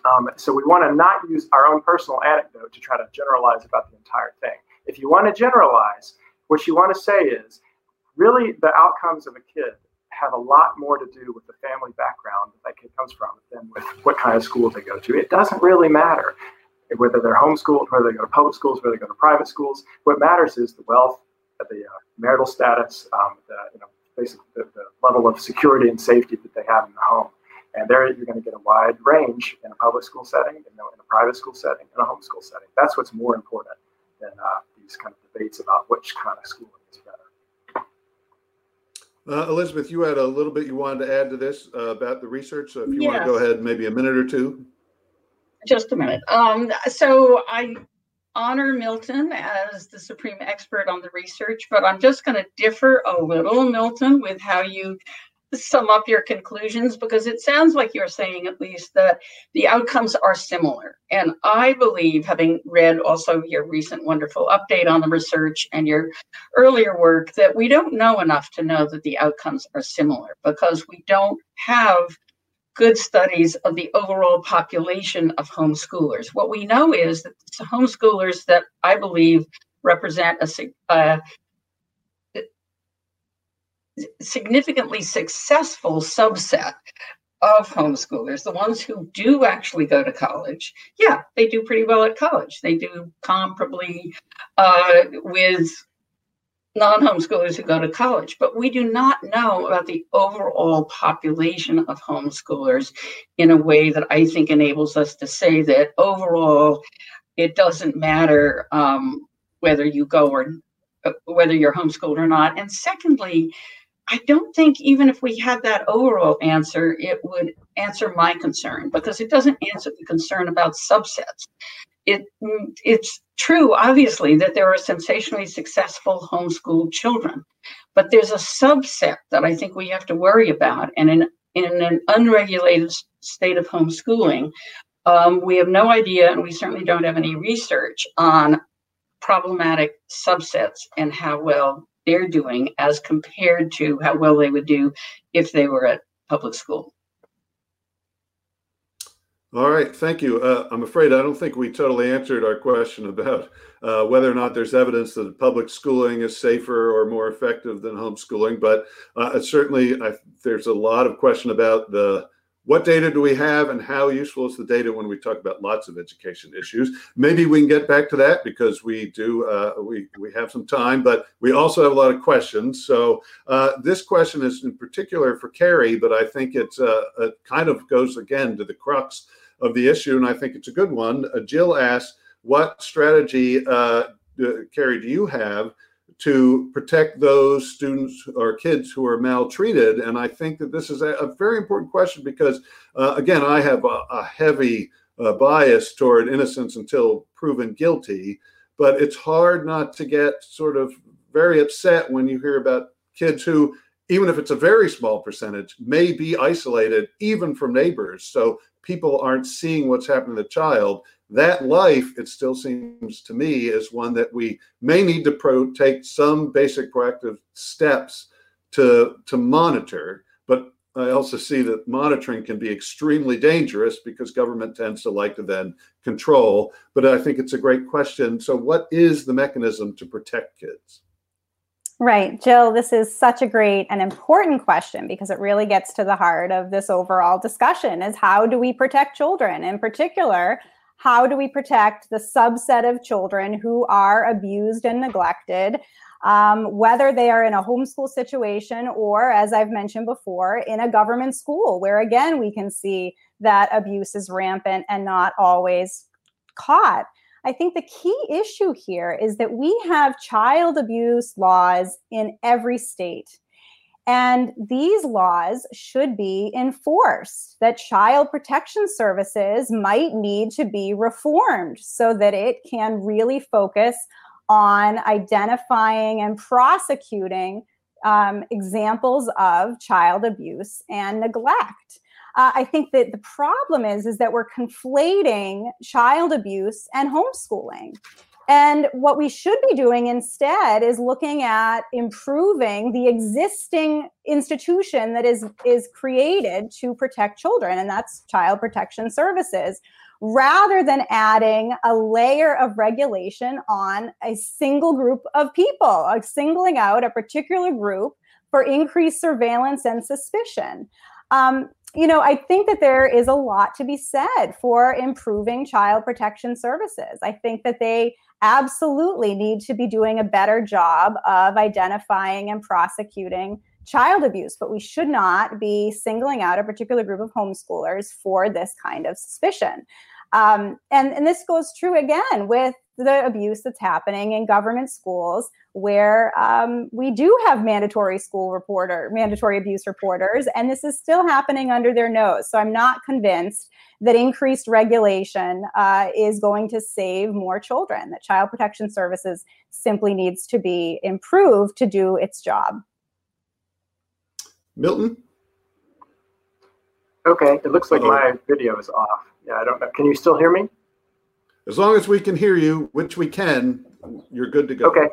Um, so we want to not use our own personal anecdote to try to generalize about the entire thing. If you want to generalize, what you want to say is really the outcomes of a kid have a lot more to do with the family background that that kid comes from than with what kind of school they go to. It doesn't really matter whether they're homeschooled, whether they go to public schools, whether they go to private schools. What matters is the wealth, the uh, marital status, um, the you know basically the, the, level of security and safety that they have in the home. And there you're going to get a wide range in a public school setting, in a, in a private school setting, in a homeschool setting. That's what's more important than uh, these kind of debates about which kind of better. Uh, Elizabeth, you had a little bit you wanted to add to this uh, about the research. So if you yes. want to go ahead, maybe a minute or two. Just a minute. Um, so I honor Milton as the supreme expert on the research, but I'm just going to differ a little, Milton, with how you sum up your conclusions because it sounds like you're saying at least that the outcomes are similar. And I believe, having read also your recent wonderful update on the research and your earlier work, that we don't know enough to know that the outcomes are similar because we don't have good studies of the overall population of homeschoolers. What we know is that homeschoolers that I believe represent a, uh, significantly successful subset of homeschoolers, the ones who do actually go to college, yeah, they do pretty well at college. They do comparably uh, with non homeschoolers who go to college. But we do not know about the overall population of homeschoolers in a way that I think enables us to say that overall it doesn't matter um, whether you go or uh, whether you're homeschooled or not. And secondly, I don't think even if we had that overall answer, it would answer my concern because it doesn't answer the concern about subsets. It, it's true, obviously, that there are sensationally successful homeschooled children, but there's a subset that I think we have to worry about. And in, in an unregulated state of homeschooling, um, we have no idea, and we certainly don't have any research on problematic subsets and how well they're doing as compared to how well they would do if they were at public school. All right, thank you. Uh, I'm afraid I don't think we totally answered our question about uh, whether or not there's evidence that public schooling is safer or more effective than homeschooling, but uh, certainly I, there's a lot of question about the what data do we have and how useful is the data when we talk about lots of education issues? Maybe we can get back to that because we do uh, we we have some time but we also have a lot of questions. So uh, this question is in particular for kerry but i think it's uh, it kind of goes again to the crux of the issue and i think it's a good one. Uh, jill asks what strategy uh, kerry do you have to protect those students or kids who are maltreated. And I think that this is a, a very important question because, uh, again, I have a, a heavy uh, bias toward innocence until proven guilty. But it's hard not to get sort of very upset when you hear about kids who, even if it's a very small percentage, may be isolated even from neighbors. So people aren't seeing what's happening to the child that life, it still seems to me, is one that we may need to pro- take some basic proactive steps to to monitor. But I also see that monitoring can be extremely dangerous because government tends to like to then control. But I think it's a great question. So, what is the mechanism to protect kids? Right. Jill, this is such a great and important question because it really gets to the heart of this overall discussion is how do we protect children in particular how do we protect the subset of children who are abused and neglected, um, whether they are in a homeschool situation or, as I've mentioned before, in a government school, where again we can see that abuse is rampant and not always caught. I think the key issue here is that we have child abuse laws in every state. And these laws should be enforced, that child protection services might need to be reformed so that it can really focus on identifying and prosecuting um, examples of child abuse and neglect. Uh, I think that the problem is is that we're conflating child abuse and homeschooling. And what we should be doing instead is looking at improving the existing institution that is is created to protect children and that's child protection services rather than adding a layer of regulation on a single group of people, like singling out a particular group for increased surveillance and suspicion. Um, you know, I think that there is a lot to be said for improving child protection services. I think that they absolutely need to be doing a better job of identifying and prosecuting child abuse, but we should not be singling out a particular group of homeschoolers for this kind of suspicion. Um, and, and this goes true again with the abuse that's happening in government schools where um, we do have mandatory school reporter mandatory abuse reporters and this is still happening under their nose. So i'm not convinced that increased regulation uh, is going to save more children that child protection services simply needs to be improved to do its job. Milton? Okay it looks like Uh-oh. my video is off. Yeah i don't know. Can you still hear me as long as we can hear you, which we can, you're good to go. Okay.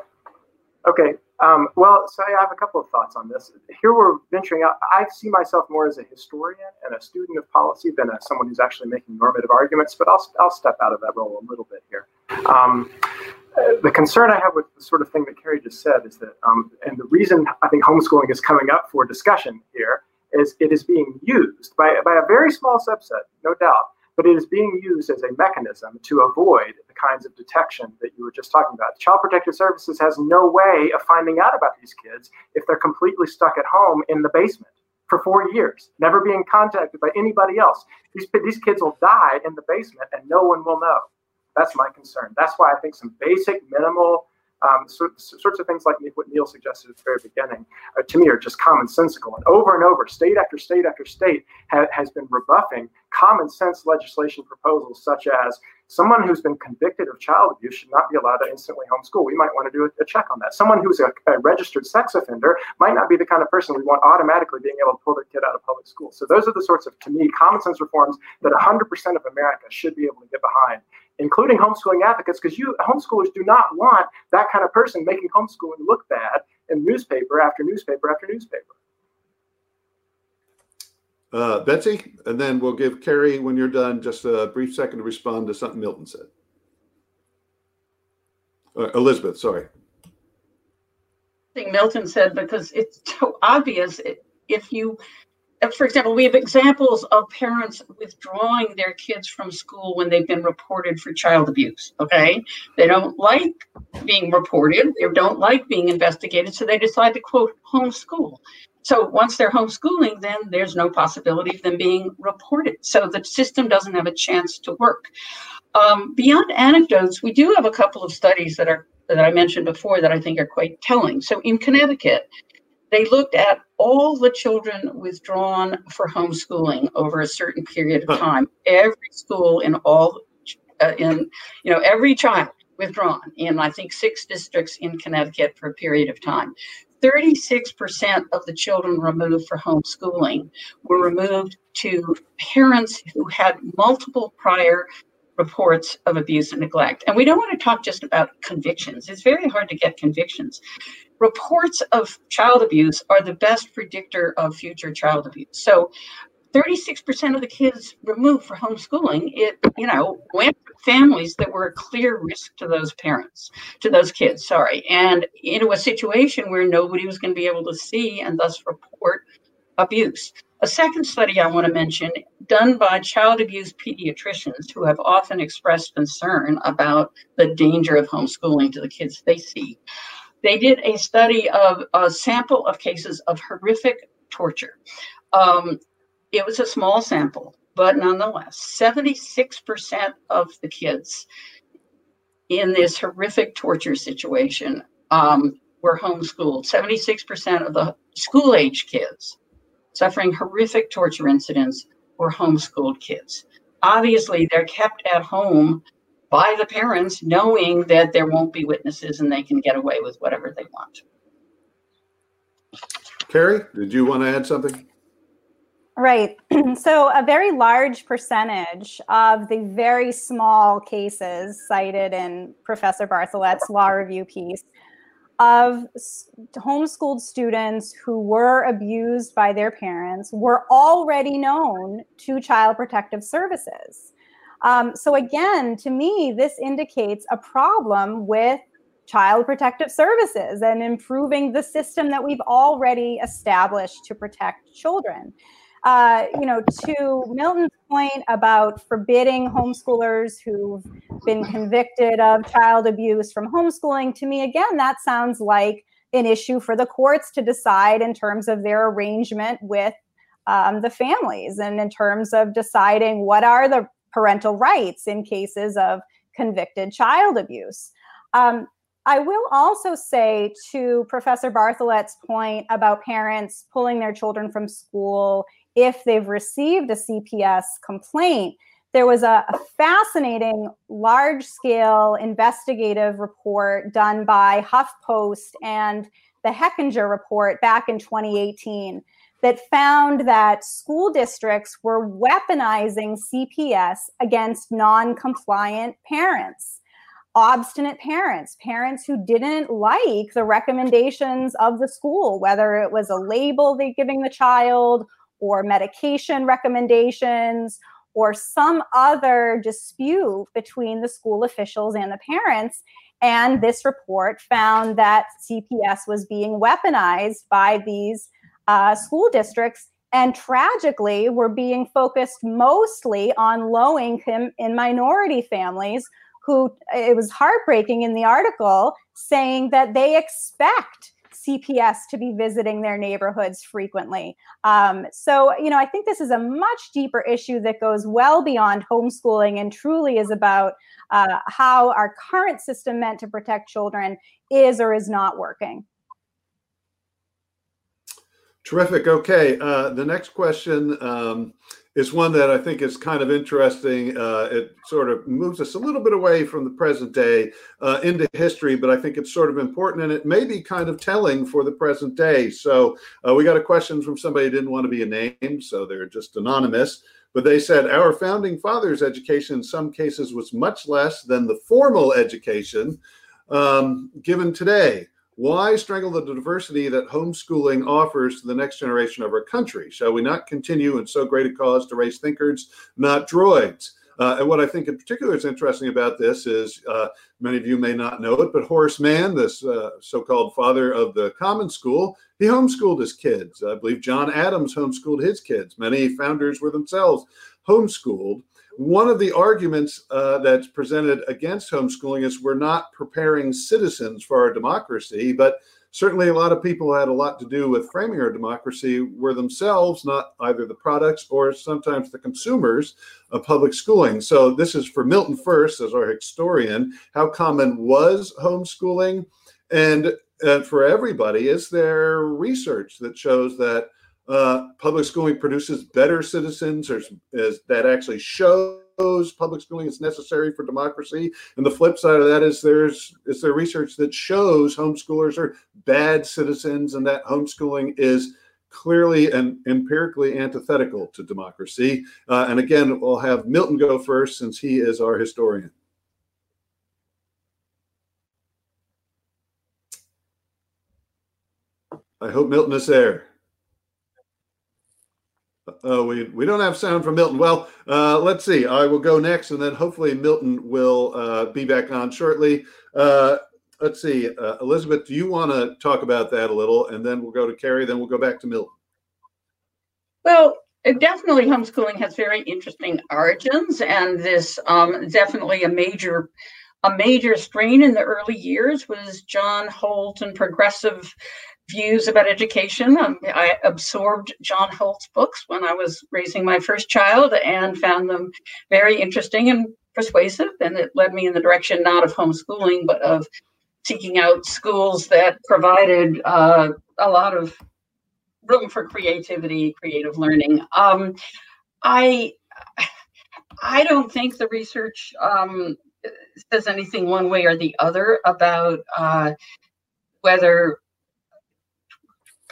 Okay. Um, well, so I have a couple of thoughts on this. Here we're venturing out. I see myself more as a historian and a student of policy than as someone who's actually making normative arguments, but I'll, I'll step out of that role a little bit here. Um, the concern I have with the sort of thing that Kerry just said is that, um, and the reason I think homeschooling is coming up for discussion here is it is being used by, by a very small subset, no doubt, but it is being used as a mechanism to avoid the kinds of detection that you were just talking about. Child Protective Services has no way of finding out about these kids if they're completely stuck at home in the basement for four years, never being contacted by anybody else. These, these kids will die in the basement and no one will know. That's my concern. That's why I think some basic, minimal um, so, sorts of things like what Neal suggested at the very beginning, uh, to me, are just commonsensical. And over and over, state after state after state ha- has been rebuffing common sense legislation proposals, such as someone who's been convicted of child abuse should not be allowed to instantly homeschool. We might want to do a, a check on that. Someone who's a, a, registered sex offender might not be the kind of person we want automatically being able to pull their kid out of public school. So those are the sorts of, to me, common sense reforms that 100% of America should be able to get behind including homeschooling advocates, because you homeschoolers do not want that kind of person making homeschooling look bad in newspaper after newspaper after newspaper. Uh, Betsy, and then we'll give Kerry, when you're done, just a brief second to respond to something Milton said. Uh, Elizabeth, sorry. I think Milton said because it's so obvious if you for example, we have examples of parents withdrawing their kids from school when they've been reported for child abuse. Okay. They don't like being reported, they don't like being investigated, so they decide to quote homeschool. So once they're homeschooling, then there's no possibility of them being reported. So the system doesn't have a chance to work. Um, beyond anecdotes, we do have a couple of studies that are that I mentioned before that I think are quite telling. So in Connecticut, they looked at all the children withdrawn for homeschooling over a certain period of time. Every school in all, uh, in you know, every child withdrawn in I think six districts in Connecticut for a period of time. 36% of the children removed for homeschooling were removed to parents who had multiple prior reports of abuse and neglect. And we don't want to talk just about convictions. It's very hard to get convictions. Reports of child abuse are the best predictor of future child abuse. So 36% of the kids removed for homeschooling, it, you know, went to families that were a clear risk to those parents, to those kids, sorry, and into a situation where nobody was going to be able to see and thus report abuse. A second study I want to mention, done by child abuse pediatricians who have often expressed concern about the danger of homeschooling to the kids they see. They did a study of a sample of cases of horrific torture. Um, it was a small sample, but nonetheless, 76% of the kids in this horrific torture situation um, were homeschooled. 76% of the school age kids suffering horrific torture incidents were homeschooled kids. Obviously, they're kept at home by the parents, knowing that there won't be witnesses and they can get away with whatever they want. Kerry, did you want to add something? Right. so, a very large percentage of the very small cases cited in Professor Bartholet's law review piece of homeschooled students who were abused by their parents were already known to Child Protective Services. Um, so, again, to me, this indicates a problem with Child Protective Services and improving the system that we've already established to protect children. Uh, you know, to Milton's point about forbidding homeschoolers who've been convicted of child abuse from homeschooling, to me, again, that sounds like an issue for the courts to decide in terms of their arrangement with um, the families and in terms of deciding what are the parental rights in cases of convicted child abuse. Um, I will also say to Professor Bartholet's point about parents pulling their children from school if they've received a CPS complaint, there was a, a fascinating large scale investigative report done by HuffPost and the Hechinger report back in 2018 that found that school districts were weaponizing CPS against non compliant parents, obstinate parents, parents who didn't like the recommendations of the school, whether it was a label they're giving the child or medication recommendations or some other dispute between the school officials and the parents. And this report found that CPS was being weaponized by these uh, school districts and tragically were being focused mostly on low income and minority families who it was heartbreaking in the article saying that they expect CPS to be visiting their neighborhoods frequently. Um, so, you know, I think this is a much deeper issue that goes well beyond homeschooling and truly is about uh, how our current system meant to protect children is or is not working. Terrific. Okay. Uh, the next question um, is one that I think is kind of interesting. Uh, it sort of moves us a little bit away from the present day uh, into history, but I think it's sort of important and it may be kind of telling for the present day. So uh, we got a question from somebody who didn't want to be named, so they're just anonymous. But they said our founding fathers' education in some cases was much less than the formal education um, given today. Why strangle the diversity that homeschooling offers to the next generation of our country? Shall we not continue in so great a cause to raise thinkers, not droids? Uh, and what I think in particular is interesting about this is uh, many of you may not know it, but Horace Mann, this uh, so called father of the common school, he homeschooled his kids. I believe John Adams homeschooled his kids. Many founders were themselves homeschooled one of the arguments uh, that's presented against homeschooling is we're not preparing citizens for our democracy, but certainly a lot of people had a lot to do with framing our democracy were themselves not either the products or sometimes the consumers of public schooling. So this is for Milton first as our historian. How common was homeschooling? And uh, for everybody, is there research that shows that uh, public schooling produces better citizens. Or that actually shows public schooling is necessary for democracy. And the flip side of that is there's is there research that shows homeschoolers are bad citizens and that homeschooling is clearly and empirically antithetical to democracy. Uh, and again we'll have milton go first since he is our historian. I hope milton is there Oh, we we don't have sound from Milton. Well, uh, let's see. I will go next, and then hopefully Milton will uh, be back on shortly. Uh, let's see, uh, Elizabeth, do you want to talk about that a little, and then we'll go to Kerry, then we'll go back to Milton. Well, definitely homeschooling has very interesting origins, and this um, definitely a major a major strain in the early years was John Holt and progressive views about education. Um, I absorbed John Holt's books when I was raising my first child and found them very interesting and persuasive, and it led me in the direction not of homeschooling, but of seeking out schools that provided uh, a lot of room for creativity, creative learning. Um, I I don't think the research um, says anything one way or the other about uh, whether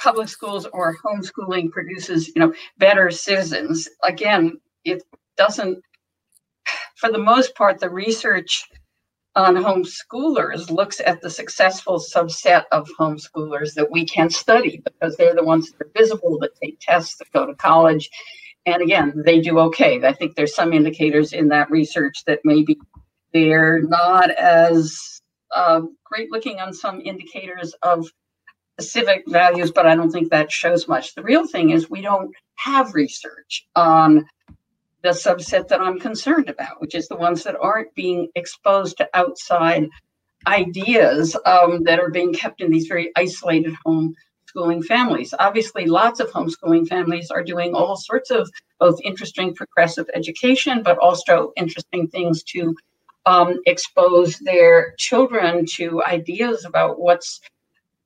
public schools or homeschooling produces, you know, better citizens. Again, it doesn't. For the most part, the research on homeschoolers looks at the successful subset of homeschoolers that we can study because they're the ones that are visible, that take tests, that go to college. And again, they do okay. I think there's some indicators in that research that maybe they're not as uh, great looking on some indicators of civic values, but I don't think that shows much. The real thing is we don't have research on the subset that I'm concerned about, which is the ones that aren't being exposed to outside ideas um, that are being kept in these very isolated homeschooling families. Obviously, lots of homeschooling families are doing all sorts of both interesting progressive education, but also interesting things to um, expose their children to ideas about what's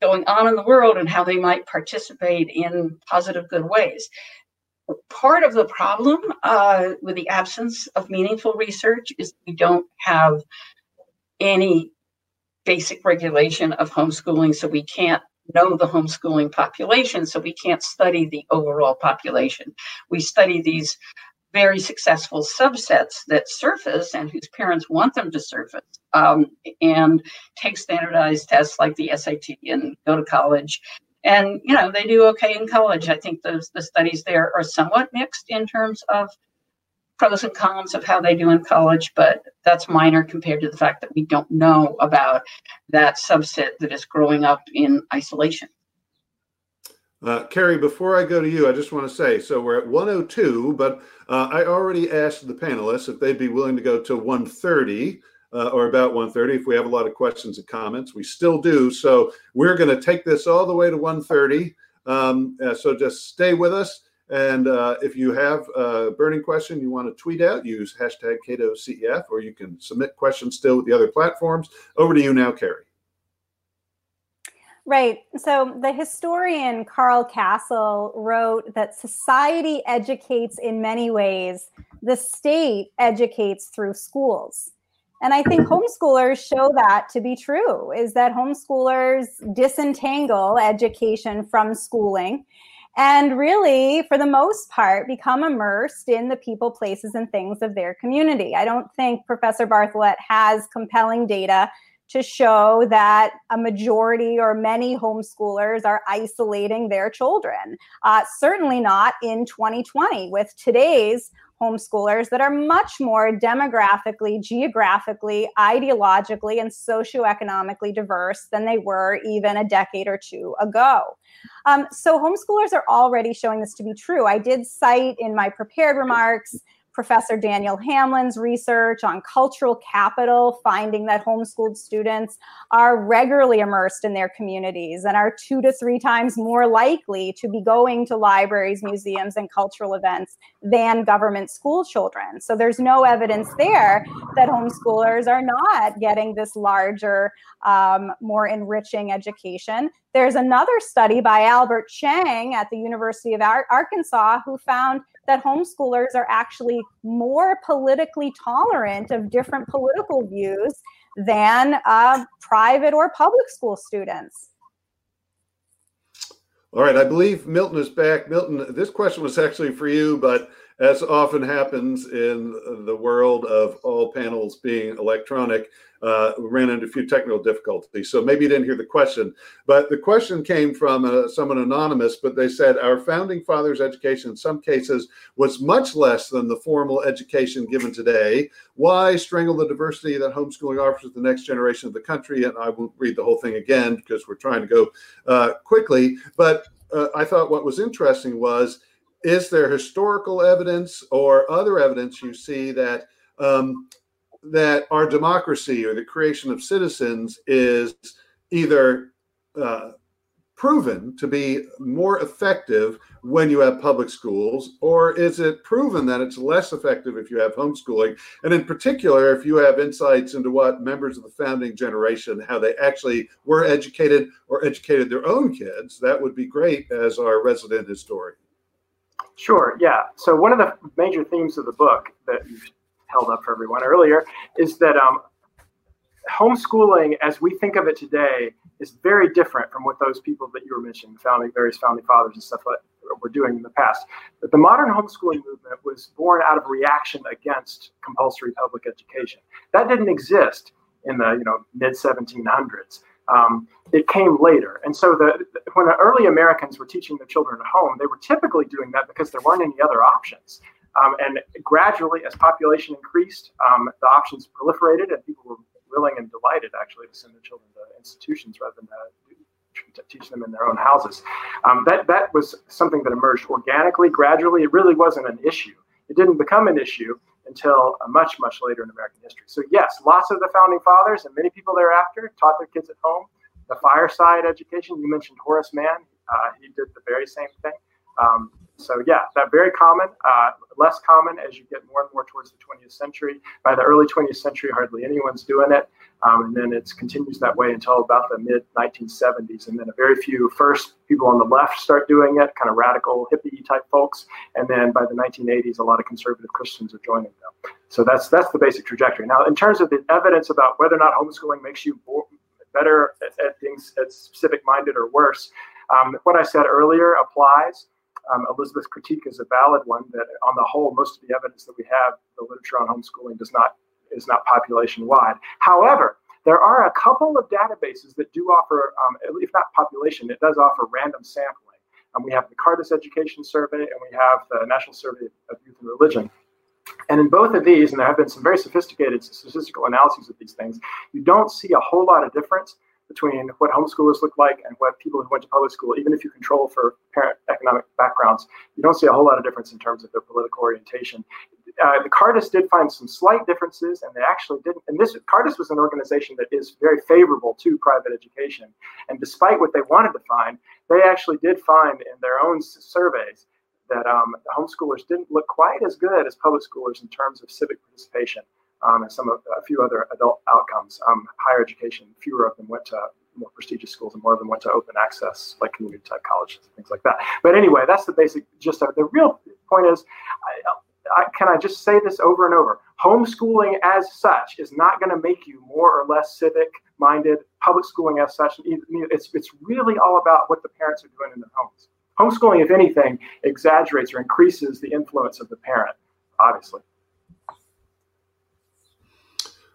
going on in the world and how they might participate in positive, good ways. Part of the problem uh, with the absence of meaningful research is we don't have any basic regulation of homeschooling, so we can't know the homeschooling population, so we can't study the overall population. We study these very successful subsets that surface and whose parents want them to surface um, and take standardized tests like the SAT and go to college. And you know they do okay in college. I think those the studies there are somewhat mixed in terms of pros and cons of how they do in college, but that's minor compared to the fact that we don't know about that subset that is growing up in isolation. Uh, Kerry, before I go to you, I just want to say so we're at 102, but uh, I already asked the panelists if they'd be willing to go to 130 uh, or about 130 if we have a lot of questions and comments. We still do. So we're going to take this all the way to 130. Um, uh, so just stay with us. And uh, if you have a burning question you want to tweet out, use hashtag CatoCEF, or you can submit questions still with the other platforms. Over to you now, Kerry. Right. So the historian Carl Kaestle wrote that society educates in many ways, the state educates through schools. And I think mm-hmm. homeschoolers show that to be true is that homeschoolers disentangle education from schooling and really, for the most part, become immersed in the people, places, and things of their community. I don't think Professor Bartholet has compelling data to show that a majority or many homeschoolers are isolating their children. Uh, certainly not in 2020 with today's homeschoolers that are much more demographically, geographically, ideologically, and socioeconomically diverse than they were even a decade or two ago. Um, so homeschoolers are already showing this to be true. I did cite in my prepared remarks Professor Daniel Hamlin's research on cultural capital, finding that homeschooled students are regularly immersed in their communities and are two to three times more likely to be going to libraries, museums, and cultural events than government school children. So there's no evidence there that homeschoolers are not getting this larger, um, more enriching education. There's another study by Albert Cheng at the University of Ar- Arkansas who found that homeschoolers are actually more politically tolerant of different political views than uh, private or public school students. All right, I believe Milton is back. Milton, this question was actually for you, but as often happens in the world of all panels being electronic, uh, ran into a few technical difficulties. So maybe you didn't hear the question, but the question came from uh, someone anonymous, but they said our founding fathers' education in some cases was much less than the formal education given today. Why strangle the diversity that homeschooling offers the next generation of the country? And I won't read the whole thing again because we're trying to go uh, quickly. But uh, I thought what was interesting was is there historical evidence or other evidence you see that um, that our democracy or the creation of citizens is either uh, proven to be more effective when you have public schools, or is it proven that it's less effective if you have homeschooling? And in particular, if you have insights into what members of the founding generation, how they actually were educated or educated their own kids, that would be great as our resident historian. Sure, yeah. So, one of the major themes of the book that you held up for everyone earlier is that um, homeschooling, as we think of it today, is very different from what those people that you were mentioning, founding various founding fathers and stuff like were doing in the past. But the modern homeschooling movement was born out of reaction against compulsory public education. That didn't exist in the you know mid 1700s. Um, it came later, and so the, when the early Americans were teaching their children at home, they were typically doing that because there weren't any other options. Um, and gradually, as population increased, um, the options proliferated, and people were willing and delighted actually to send their children to institutions rather than to teach them in their own houses. Um, that that was something that emerged organically, gradually. It really wasn't an issue. It didn't become an issue until uh, much much later in American history. So yes, lots of the founding fathers and many people thereafter taught their kids at home. The fireside education you mentioned, Horace Mann, uh, he did the very same thing. Um, so yeah, that very common, uh, less common as you get more and more towards the 20th century. By the early 20th century, hardly anyone's doing it. Um, and then it continues that way until about the mid 1970s. And then a very few first people on the left start doing it, kind of radical hippie type folks. And then by the 1980s, a lot of conservative Christians are joining them. So that's that's the basic trajectory. Now, in terms of the evidence about whether or not homeschooling makes you better at, at things at specific minded or worse, um, what I said earlier applies um, Elizabeth's critique is a valid one. That on the whole, most of the evidence that we have, the literature on homeschooling does not is not population wide. However, there are a couple of databases that do offer, um, if not population, it does offer random sampling. Um, we have the Cardus Education Survey and we have the National Survey of Youth and Religion. And in both of these, and there have been some very sophisticated statistical analyses of these things, you don't see a whole lot of difference between what homeschoolers look like and what people who went to public school, even if you control for parent economic backgrounds, you don't see a whole lot of difference in terms of their political orientation. Uh, the Cardus did find some slight differences, and they actually didn't. And this Cardus was an organization that is very favorable to private education. And despite what they wanted to find, they actually did find in their own surveys that um, homeschoolers didn't look quite as good as public schoolers in terms of civic participation um, and some of a few other adult outcomes. Um, higher education, fewer of them went to more prestigious schools, and more of them went to open access, like community type colleges, and things like that. But anyway, that's the basic gist of it. The real point is, I, I, can I just say this over and over? Homeschooling as such is not going to make you more or less civic minded. Public schooling as such, it's it's really all about what the parents are doing in their homes. Homeschooling, if anything, exaggerates or increases the influence of the parent, obviously.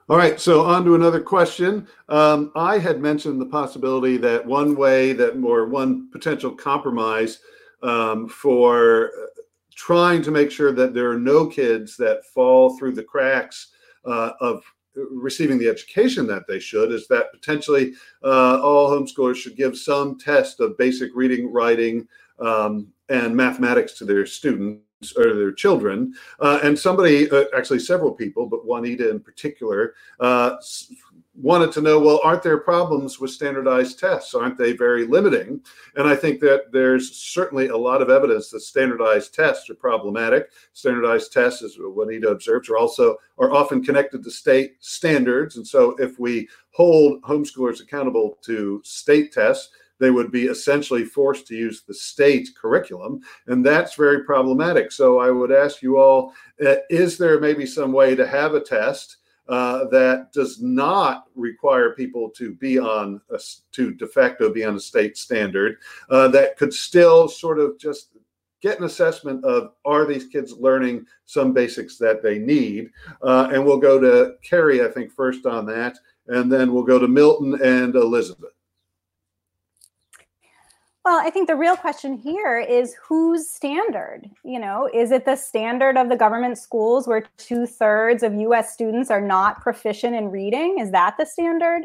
All right, so on to another question. Um, I had mentioned the possibility that one way that, or one potential compromise um, for trying to make sure that there are no kids that fall through the cracks uh, of receiving the education that they should is that potentially uh, all homeschoolers should give some test of basic reading, writing, um, and mathematics to their students or their children. Uh, and somebody, uh, actually several people, but Juanita in particular, uh, wanted to know, well, aren't there problems with standardized tests? Aren't they very limiting? And I think that there's certainly a lot of evidence that standardized tests are problematic. Standardized tests, as Juanita observes, are also are often connected to state standards. And so if we hold homeschoolers accountable to state tests, they would be essentially forced to use the state curriculum, and that's very problematic. So I would ask you all: uh, Is there maybe some way to have a test? Uh, that does not require people to be on a, to de facto be on a state standard uh, that could still sort of just get an assessment of are these kids learning some basics that they need? Uh, and we'll go to kerry i think first on that and then we'll go to milton and elizabeth well, I think the real question here is whose standard? You know, is it the standard of the government schools where two thirds of US students are not proficient in reading? Is that the standard?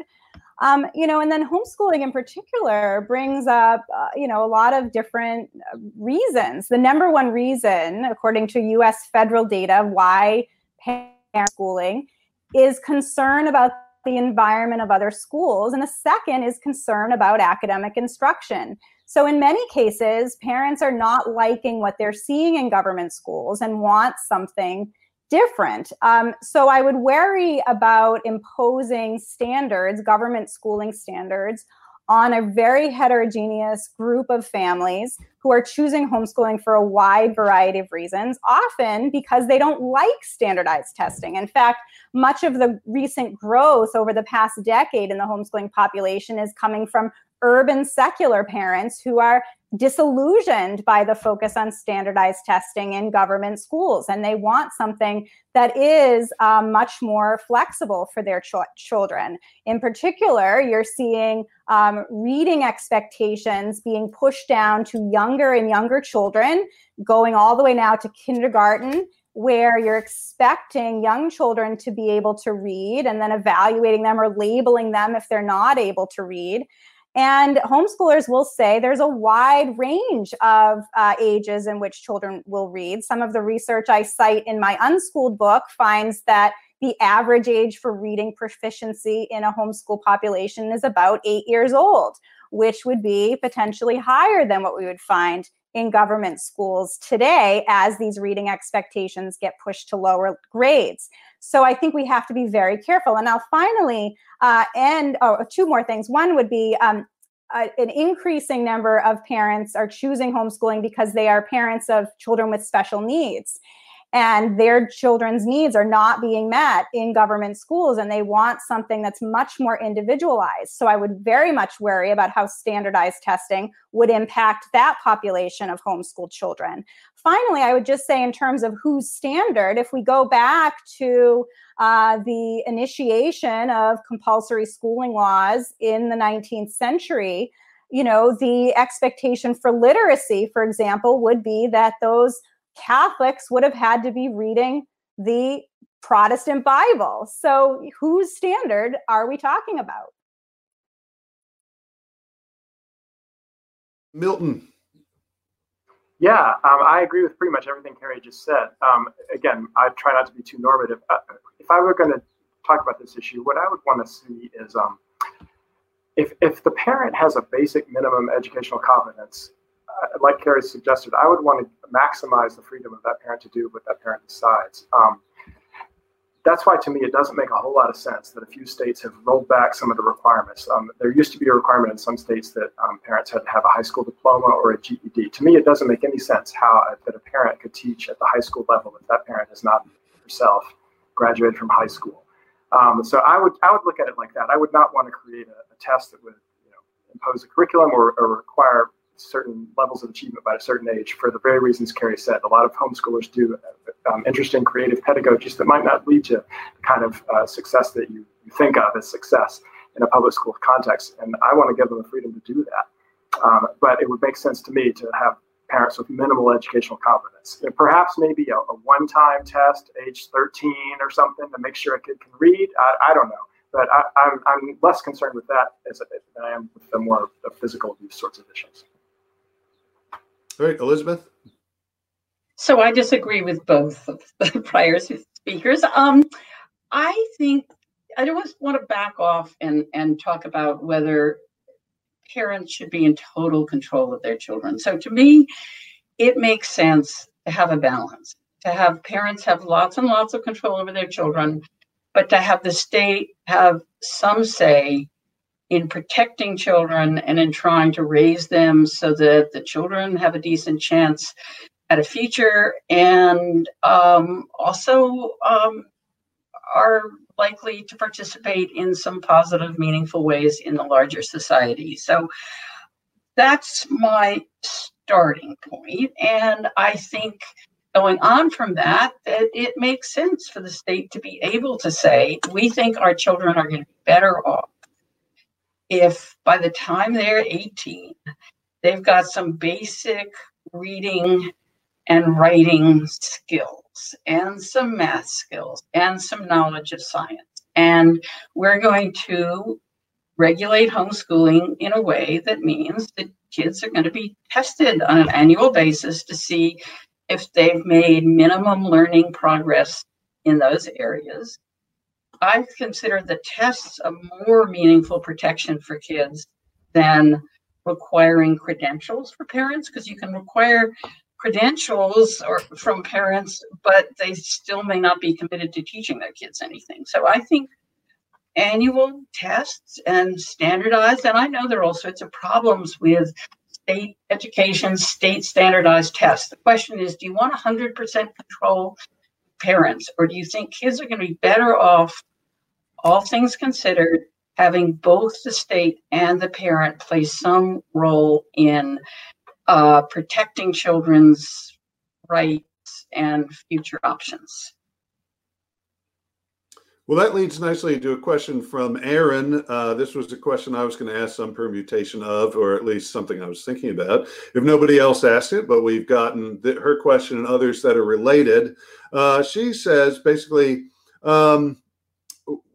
Um, you know, and then homeschooling in particular brings up, uh, you know, a lot of different uh, reasons. The number one reason, according to US federal data, why parent schooling is concern about the environment of other schools. And the second is concern about academic instruction. So, in many cases, parents are not liking what they're seeing in government schools and want something different. Um, so, I would worry about imposing standards, government schooling standards, on a very heterogeneous group of families who are choosing homeschooling for a wide variety of reasons, often because they don't like standardized testing. In fact, much of the recent growth over the past decade in the homeschooling population is coming from urban secular parents who are disillusioned by the focus on standardized testing in government schools and they want something that is um, much more flexible for their ch- children. In particular you're seeing um, reading expectations being pushed down to younger and younger children going all the way now to kindergarten where you're expecting young children to be able to read and then evaluating them or labeling them if they're not able to read and homeschoolers will say there's a wide range of uh, ages in which children will read. Some of the research I cite in my unschooled book finds that the average age for reading proficiency in a homeschool population is about eight years old, which would be potentially higher than what we would find in government schools today as these reading expectations get pushed to lower grades. So I think we have to be very careful. And I'll finally, uh, and oh, two more things. One would be um, an increasing number of parents are choosing homeschooling because they are parents of children with special needs and their children's needs are not being met in government schools and they want something that's much more individualized. So i would very much worry about how standardized testing would impact that population of homeschooled children. Finally i would just say in terms of whose standard if we go back to uh, the initiation of compulsory schooling laws in the 19th century you know the expectation for literacy for example would be that those Catholics would have had to be reading the Protestant Bible. So, whose standard are we talking about? Milton. Yeah, um, I agree with pretty much everything Kerry just said. Um, again, I try not to be too normative. Uh, if I were going to talk about this issue, what I would want to see is um, if, if the parent has a basic minimum educational competence, uh, like Kerry suggested, I would want to maximize the freedom of that parent to do what that parent decides. Um, that's why, to me, it doesn't make a whole lot of sense that a few states have rolled back some of the requirements. Um, there used to be a requirement in some states that um, parents had to have a high school diploma or a GED. To me, it doesn't make any sense how uh, that a parent could teach at the high school level if that parent has not herself graduated from high school. Um, so I would I would look at it like that. I would not want to create a, a test that would you know, impose a curriculum or, or require certain levels of achievement by a certain age for the very reasons Kerry said. A lot of homeschoolers do um, interesting creative pedagogies that might not lead to the kind of uh, success that you, you think of as success in a public school context. And I want to give them the freedom to do that. Um, but it would make sense to me to have parents with minimal educational competence. And perhaps maybe a, a one-time test, age 13 or something, to make sure a kid can read. I, I don't know. But I, am I'm, I'm less concerned with that as, than I am with the more the physical abuse sorts of issues. All right, Elizabeth. So I disagree with both of the prior speakers. Um, I think I don't want to back off and and talk about whether parents should be in total control of their children. So to me, it makes sense to have a balance, to have parents have lots and lots of control over their children, but to have the state have some say in protecting children and in trying to raise them so that the children have a decent chance at a future and um, also um, are likely to participate in some positive, meaningful ways in the larger society. So that's my starting point. And I think going on from that, that it makes sense for the state to be able to say, we think our children are going to be better off if by the time they're 18, they've got some basic reading and writing skills and some math skills and some knowledge of science. And we're going to regulate homeschooling in a way that means that kids are going to be tested on an annual basis to see if they've made minimum learning progress in those areas I consider the tests a more meaningful protection for kids than requiring credentials for parents because you can require credentials or from parents, but they still may not be committed to teaching their kids anything. So I think annual tests and standardized, and I know there are all sorts of problems with state education, state standardized tests. The question is, do you want 100% control parents, or do you think kids are going to be better off, all things considered, having both the state and the parent play some role in uh, protecting children's rights and future options. Well, that leads nicely to a question from Aaron. Uh, this was a question I was going to ask some permutation of, or at least something I was thinking about. If nobody else asked it, but we've gotten the, her question and others that are related. Uh, she says basically, um,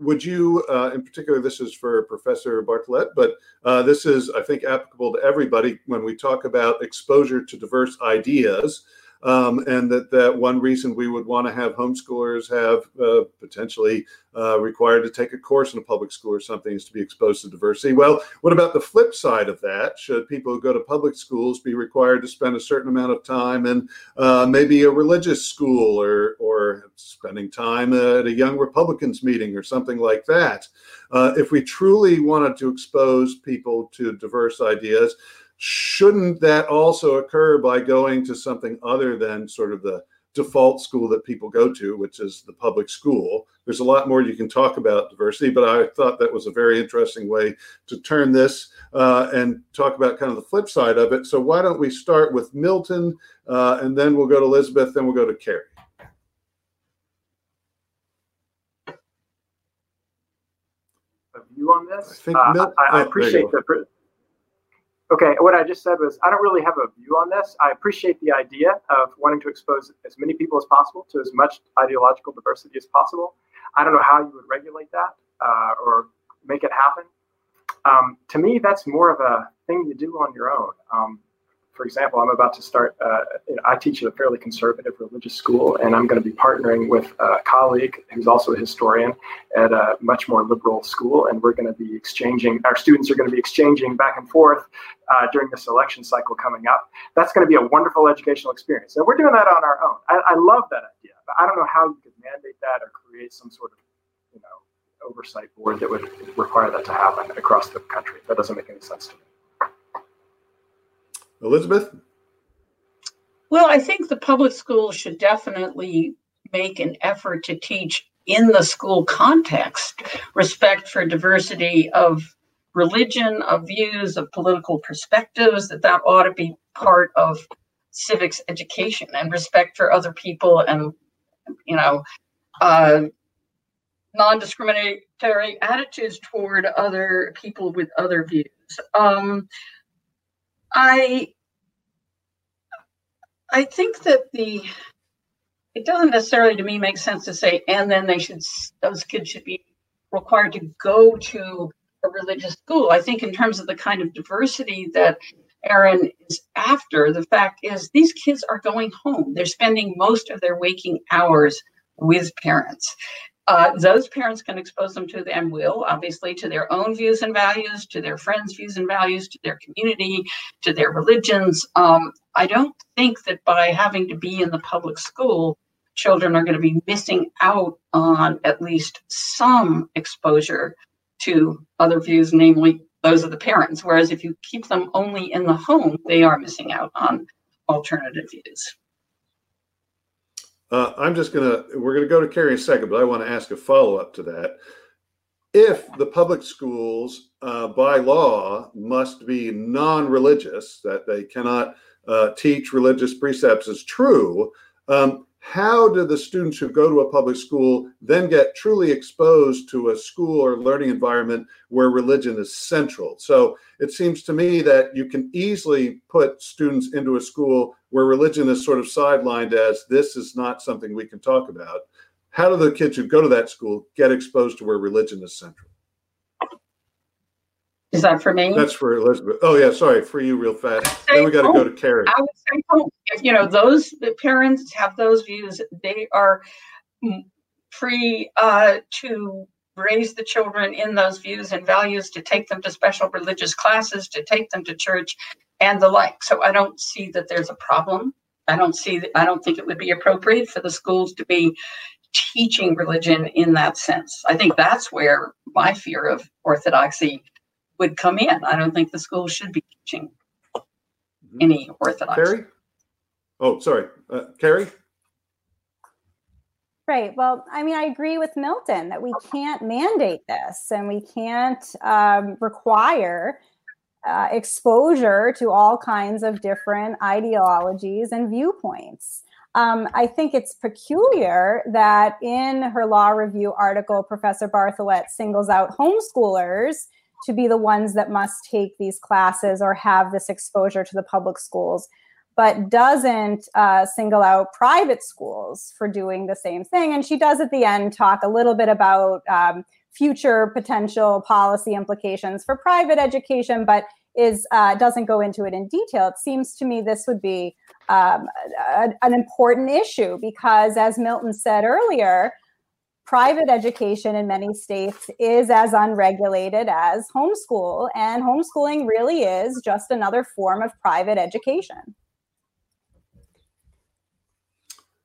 would you, uh, in particular, this is for Professor Bartholet, but uh, this is, I think, applicable to everybody when we talk about exposure to diverse ideas. Um, and that, that one reason we would want to have homeschoolers have uh, potentially uh, required to take a course in a public school or something is to be exposed to diversity. Well, what about the flip side of that? Should people who go to public schools be required to spend a certain amount of time in uh, maybe a religious school or, or spending time at a young Republicans meeting or something like that? Uh, if we truly wanted to expose people to diverse ideas, shouldn't that also occur by going to something other than sort of the default school that people go to, which is the public school? There's a lot more you can talk about diversity, but I thought that was a very interesting way to turn this uh, and talk about kind of the flip side of it. So why don't we start with Milton, uh, and then we'll go to Elizabeth, then we'll go to Kerry. A view on this? I, think uh, Mil- I, I oh, appreciate the Okay, what I just said was I don't really have a view on this. I appreciate the idea of wanting to expose as many people as possible to as much ideological diversity as possible. I don't know how you would regulate that uh, or make it happen. Um, to me, that's more of a thing you do on your own. Um, for example, I'm about to start, uh, you know, I teach at a fairly conservative religious school, and I'm going to be partnering with a colleague who's also a historian at a much more liberal school. And we're going to be exchanging, our students are going to be exchanging back and forth uh, during this election cycle coming up. That's going to be a wonderful educational experience. And we're doing that on our own. I, I love that idea, but I don't know how you could mandate that or create some sort of, you know, oversight board that would require that to happen across the country. That doesn't make any sense to me. Elizabeth? Well, I think the public schools should definitely make an effort to teach in the school context respect for diversity of religion, of views, of political perspectives, that that ought to be part of civics education and respect for other people and, you know, uh, non discriminatory attitudes toward other people with other views. Um, I I think that the it doesn't necessarily to me make sense to say and then they should those kids should be required to go to a religious school. I think in terms of the kind of diversity that Aaron is after, the fact is these kids are going home. They're spending most of their waking hours with parents. Uh, those parents can expose them to and will obviously to their own views and values to their friends views and values to their community to their religions. Um, i don't think that by having to be in the public school children are going to be missing out on at least some exposure to other views namely those of the parents. Whereas if you keep them only in the home they are missing out on alternative views uh, I'm just gonna we're gonna go to Kerry in a second, but I want to ask a follow up to that. If the public schools, uh, by law, must be non-religious, that they cannot uh, teach religious precepts, is true. Um, how do the students who go to a public school then get truly exposed to a school or learning environment where religion is central? So it seems to me that you can easily put students into a school where religion is sort of sidelined as this is not something we can talk about. How do the kids who go to that school get exposed to where religion is central? Is that for me? That's for Elizabeth. Oh yeah, sorry, for you real fast. Then we got to go to Kerry. I would say. If you know those parents have those views, they are free uh, to raise the children in those views and values, to take them to special religious classes, to take them to church, and the like. So I don't see that there's a problem. I don't see. That, I don't think it would be appropriate for the schools to be teaching religion in that sense. I think that's where my fear of orthodoxy would come in. I don't think the school should be teaching mm-hmm. any orthodoxy. Kerry? Oh, sorry. Uh, Kerry? Right. Well, I mean, I agree with Milton that we can't mandate this and we can't um, require uh, exposure to all kinds of different ideologies and viewpoints. Um, I think it's peculiar that in her law review article, Professor Bartholet singles out homeschoolers to be the ones that must take these classes or have this exposure to the public schools but doesn't uh, single out private schools for doing the same thing. And she does at the end talk a little bit about um, future potential policy implications for private education, but is uh, doesn't go into it in detail. It seems to me this would be um, a, an important issue because, as Milton said earlier, private education in many states is as unregulated as homeschool, and homeschooling really is just another form of private education.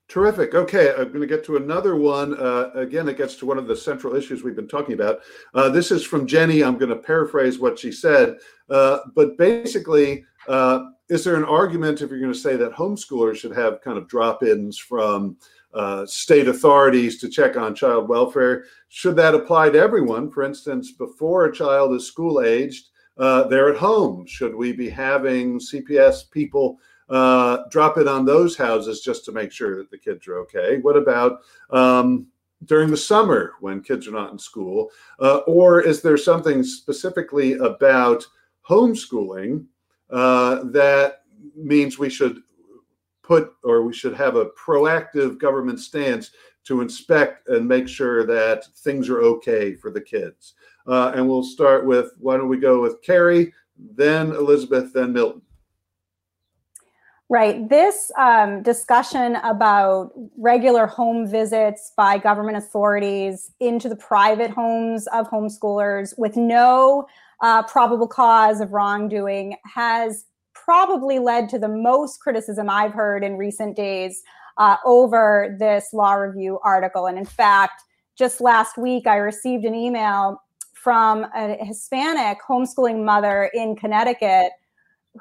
Terrific. Okay, I'm going to get to another one. Uh, again, it gets to one of the central issues we've been talking about. Uh, this is from Jenny. I'm going to paraphrase what she said. Uh, but basically, uh, is there an argument if you're going to say that homeschoolers should have kind of drop ins from uh, state authorities to check on child welfare? Should that apply to everyone? For instance, before a child is school aged, uh, they're at home. Should we be having CPS people? uh, drop it on those houses just to make sure that the kids are okay? What about um, during the summer when kids are not in school? Uh, or is there something specifically about homeschooling uh, that means we should put or we should have a proactive government stance to inspect and make sure that things are okay for the kids? Uh, and we'll start with why don't we go with Kerry, then Elizabeth, then Milton. Right. This um, discussion about regular home visits by government authorities into the private homes of homeschoolers with no uh, probable cause of wrongdoing has probably led to the most criticism I've heard in recent days uh, over this law review article. And in fact, just last week, I received an email from a Hispanic homeschooling mother in Connecticut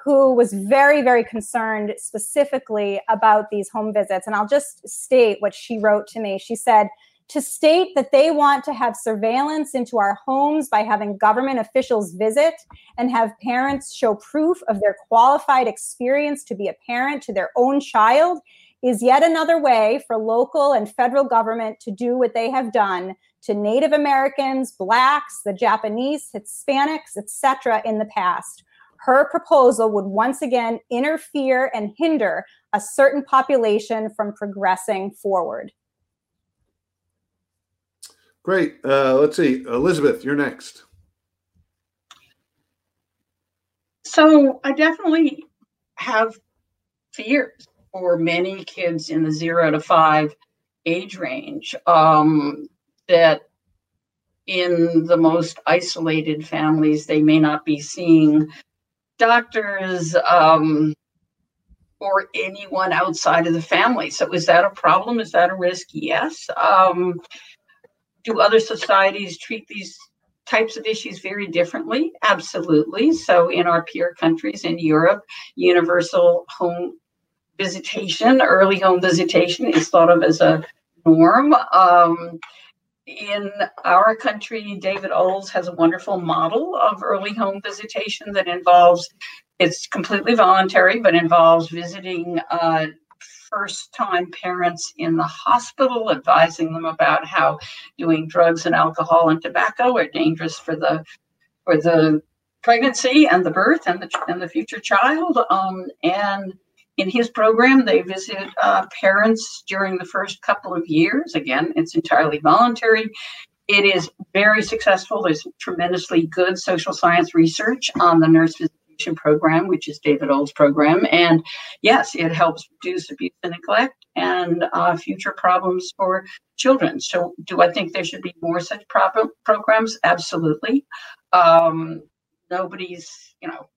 who was very, very concerned specifically about these home visits. And I'll just state what she wrote to me. She said, to state that they want to have surveillance into our homes by having government officials visit and have parents show proof of their qualified experience to be a parent to their own child is yet another way for local and federal government to do what they have done to Native Americans, blacks, the Japanese, Hispanics, etc. in the past her proposal would once again interfere and hinder a certain population from progressing forward. Great. Uh, let's see. Elizabeth, you're next. So I definitely have fears for many kids in the zero to five age range um, that in the most isolated families, they may not be seeing doctors um, or anyone outside of the family. So, is that a problem? Is that a risk? Yes. Um, do other societies treat these types of issues very differently? Absolutely. So, in our peer countries in Europe, universal home visitation, early home visitation is thought of as a norm. Um, in our country, David Olds has a wonderful model of early home visitation that involves it's completely voluntary, but involves visiting uh, first time parents in the hospital, advising them about how doing drugs and alcohol and tobacco are dangerous for the for the pregnancy and the birth and the and the future child. Um, and in his program, they visit uh, parents during the first couple of years. Again, it's entirely voluntary. It is very successful. There's tremendously good social science research on the nurse education program, which is David Olds' program. And yes, it helps reduce abuse and neglect and uh, future problems for children. So, do I think there should be more such pro- programs? Absolutely. Um, nobody's, you know,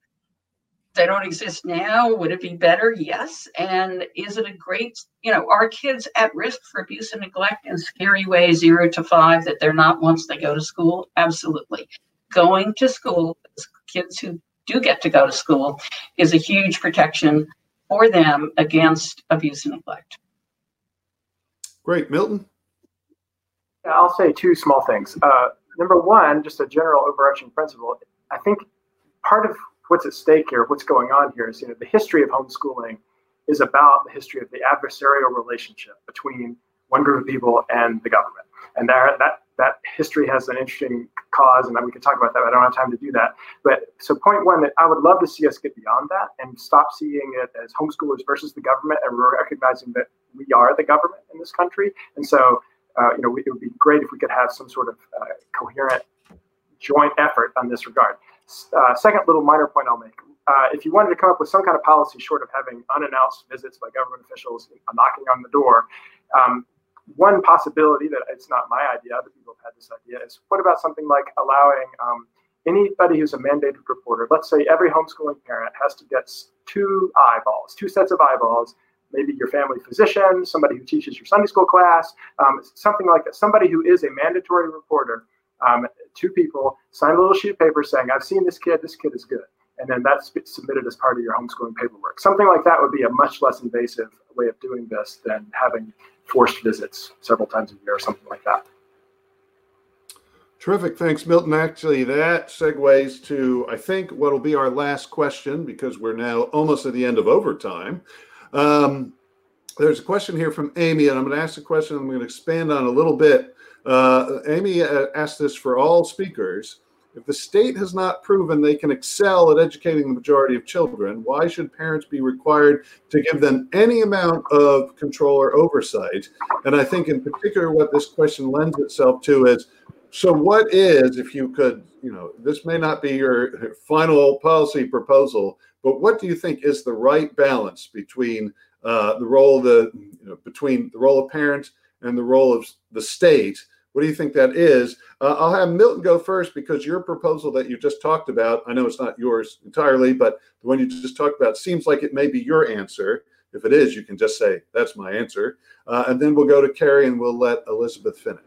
they don't exist now. Would it be better? Yes. And is it a great, you know, are kids at risk for abuse and neglect in scary ways, zero to five, that they're not once they go to school? Absolutely. Going to school, kids who do get to go to school, is a huge protection for them against abuse and neglect. Great. Milton? Yeah, I'll say two small things. Uh, number one, just a general overarching principle. I think part of what's at stake here, what's going on here is, you know, the history of homeschooling is about the history of the adversarial relationship between one group of people and the government. And there, that that history has an interesting cause, and we could talk about that. I don't have time to do that. But so, point one, that I would love to see us get beyond that and stop seeing it as homeschoolers versus the government, and we're recognizing that we are the government in this country. And so, uh, you know, it would be great if we could have some sort of uh, coherent joint effort on this regard. Uh, second little minor point I'll make. Uh, if you wanted to come up with some kind of policy short of having unannounced visits by government officials knocking on the door, um, one possibility that it's not my idea, other people have had this idea, is what about something like allowing um, anybody who's a mandated reporter, let's say every homeschooling parent has to get two eyeballs, two sets of eyeballs, maybe your family physician, somebody who teaches your Sunday school class, um, something like that, somebody who is a mandatory reporter um, two people sign a little sheet of paper saying, I've seen this kid, this kid is good. And then that's submitted as part of your homeschooling paperwork. Something like that would be a much less invasive way of doing this than having forced visits several times a year or something like that. Terrific. Thanks, Milton. Actually, that segues to, I think, what will be our last question because we're now almost at the end of overtime. Um, there's a question here from Amy, and I'm going to ask a question I'm going to expand on a little bit. Uh, Amy uh, asked this for all speakers. If the state has not proven they can excel at educating the majority of children, why should parents be required to give them any amount of control or oversight? And I think, in particular, what this question lends itself to is so, what is, if you could, you know, this may not be your final policy proposal, but what do you think is the right balance between uh, the role of the, you know, between the role of parents and the role of the state. What do you think that is? Uh, I'll have Milton go first because your proposal that you just talked about, I know it's not yours entirely, but the one you just talked about seems like it may be your answer. If it is, you can just say, that's my answer. Uh, and then we'll go to Kerry and we'll let Elizabeth finish.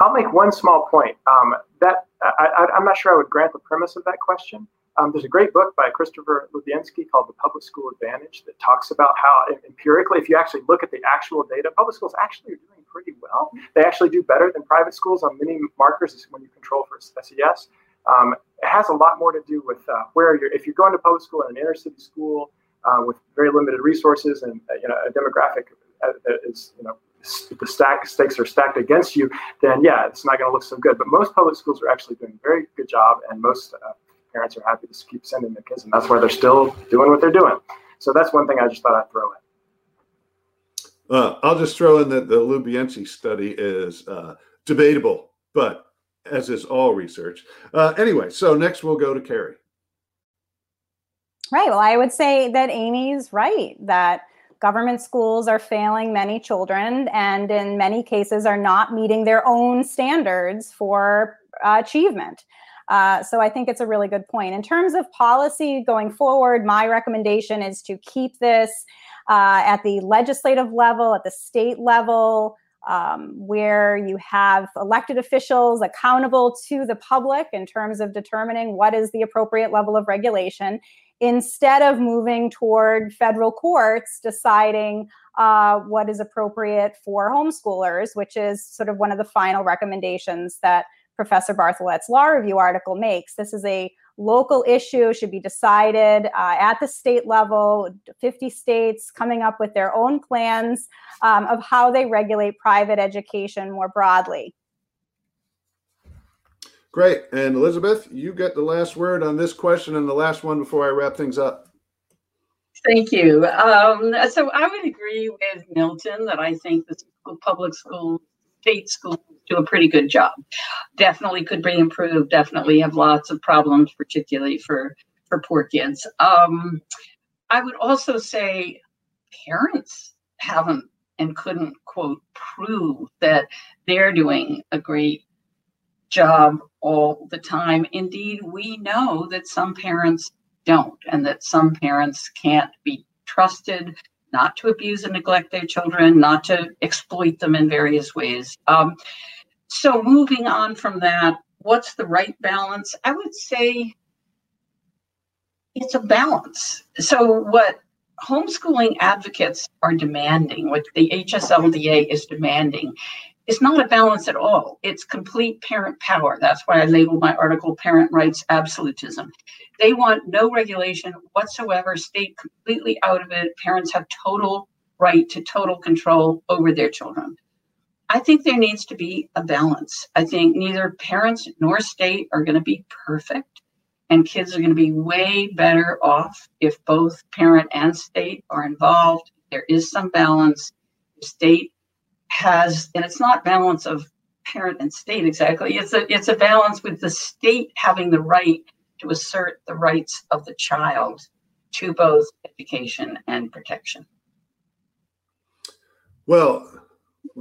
I'll make one small point. Um, that I, am not sure I would grant the premise of that question. Um, there's a great book by Christopher Lubienski called The Public School Advantage that talks about how empirically, if you actually look at the actual data, public schools actually are doing pretty well. They actually do better than private schools on many markers when you control for SES. Um, it has a lot more to do with uh, where you're, if you're going to public school in an inner city school uh, with very limited resources and uh, you know a demographic that is you know the stack stakes are stacked against you, then yeah, it's not going to look so good. But most public schools are actually doing a very good job, and most uh, parents are happy to keep sending their kids, and that's why they're still doing what they're doing. So that's one thing I just thought I'd throw in. Uh, I'll just throw in that the Lubienski study is uh, debatable, but as is all research. Uh, anyway, so next we'll go to Kerry. Right. Well, I would say that Amy's right that government schools are failing many children and in many cases are not meeting their own standards for uh, achievement. Uh, so I think it's a really good point. In terms of policy going forward, my recommendation is to keep this uh, at the legislative level, at the state level, um, where you have elected officials accountable to the public in terms of determining what is the appropriate level of regulation, instead of moving toward federal courts deciding uh, what is appropriate for homeschoolers, which is sort of one of the final recommendations that Professor Bartholet's law review article makes. This is a local issue, should be decided uh, at the state level, 50 states coming up with their own plans um, of how they regulate private education more broadly. Great. And Elizabeth, you get the last word on this question and the last one before I wrap things up. Thank you. Um, so I would agree with Milton that I think the public schools state schools do a pretty good job. Definitely could be improved. Definitely have lots of problems, particularly for for poor kids. Um, I would also say parents haven't and couldn't quote prove that they're doing a great job all the time. Indeed, we know that some parents don't, and that some parents can't be trusted not to abuse and neglect their children, not to exploit them in various ways. Um, so, moving on from that, what's the right balance? I would say it's a balance. So, what homeschooling advocates are demanding, what the HSLDA is demanding, is not a balance at all. It's complete parent power. That's why I labeled my article Parent Rights Absolutism. They want no regulation whatsoever, state completely out of it. Parents have total right to total control over their children. I think there needs to be a balance. I think neither parents nor state are going to be perfect, and kids are going to be way better off if both parent and state are involved. There is some balance. The state has, and it's not balance of parent and state exactly. It's a it's a balance with the state having the right to assert the rights of the child to both education and protection. Well,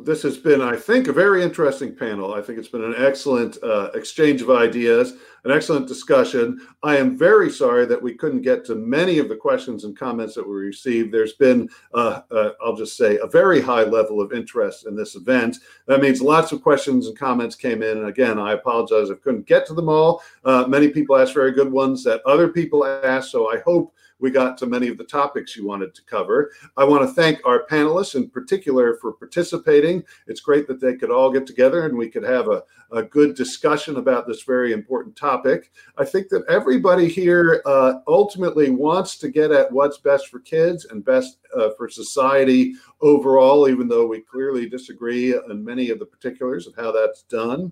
this has been, I think, a very interesting panel. I think it's been an excellent uh, exchange of ideas, an excellent discussion. I am very sorry that we couldn't get to many of the questions and comments that we received. There's been, uh, uh, I'll just say, a very high level of interest in this event. That means lots of questions and comments came in. And again, I apologize I couldn't get to them all. Uh, many people asked very good ones that other people asked. So I hope we got to many of the topics you wanted to cover. I want to thank our panelists in particular for participating. It's great that they could all get together and we could have a, a good discussion about this very important topic. I think that everybody here uh, ultimately wants to get at what's best for kids and best uh, for society overall, even though we clearly disagree on many of the particulars of how that's done.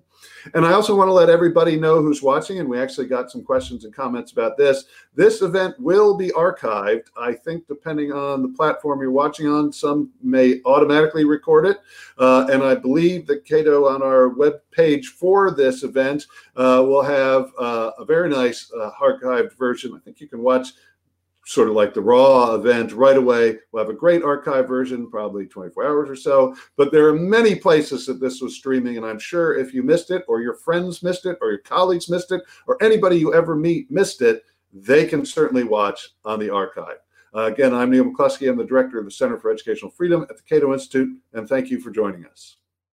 And I also want to let everybody know who's watching, and we actually got some questions and comments about this. This event will be archived. I think, depending on the platform you're watching on, some may automatically record it. Uh, and I believe that Cato on our web page for this event uh, will have uh, a very nice uh, archived version. I think you can watch sort of like the raw event right away. We'll have a great archive version, probably 24 hours or so. But there are many places that this was streaming, and I'm sure if you missed it, or your friends missed it, or your colleagues missed it, or anybody you ever meet missed it, they can certainly watch on the archive. Uh, again, I'm Neal McCluskey. I'm the director of the Center for Educational Freedom at the Cato Institute, and thank you for joining us.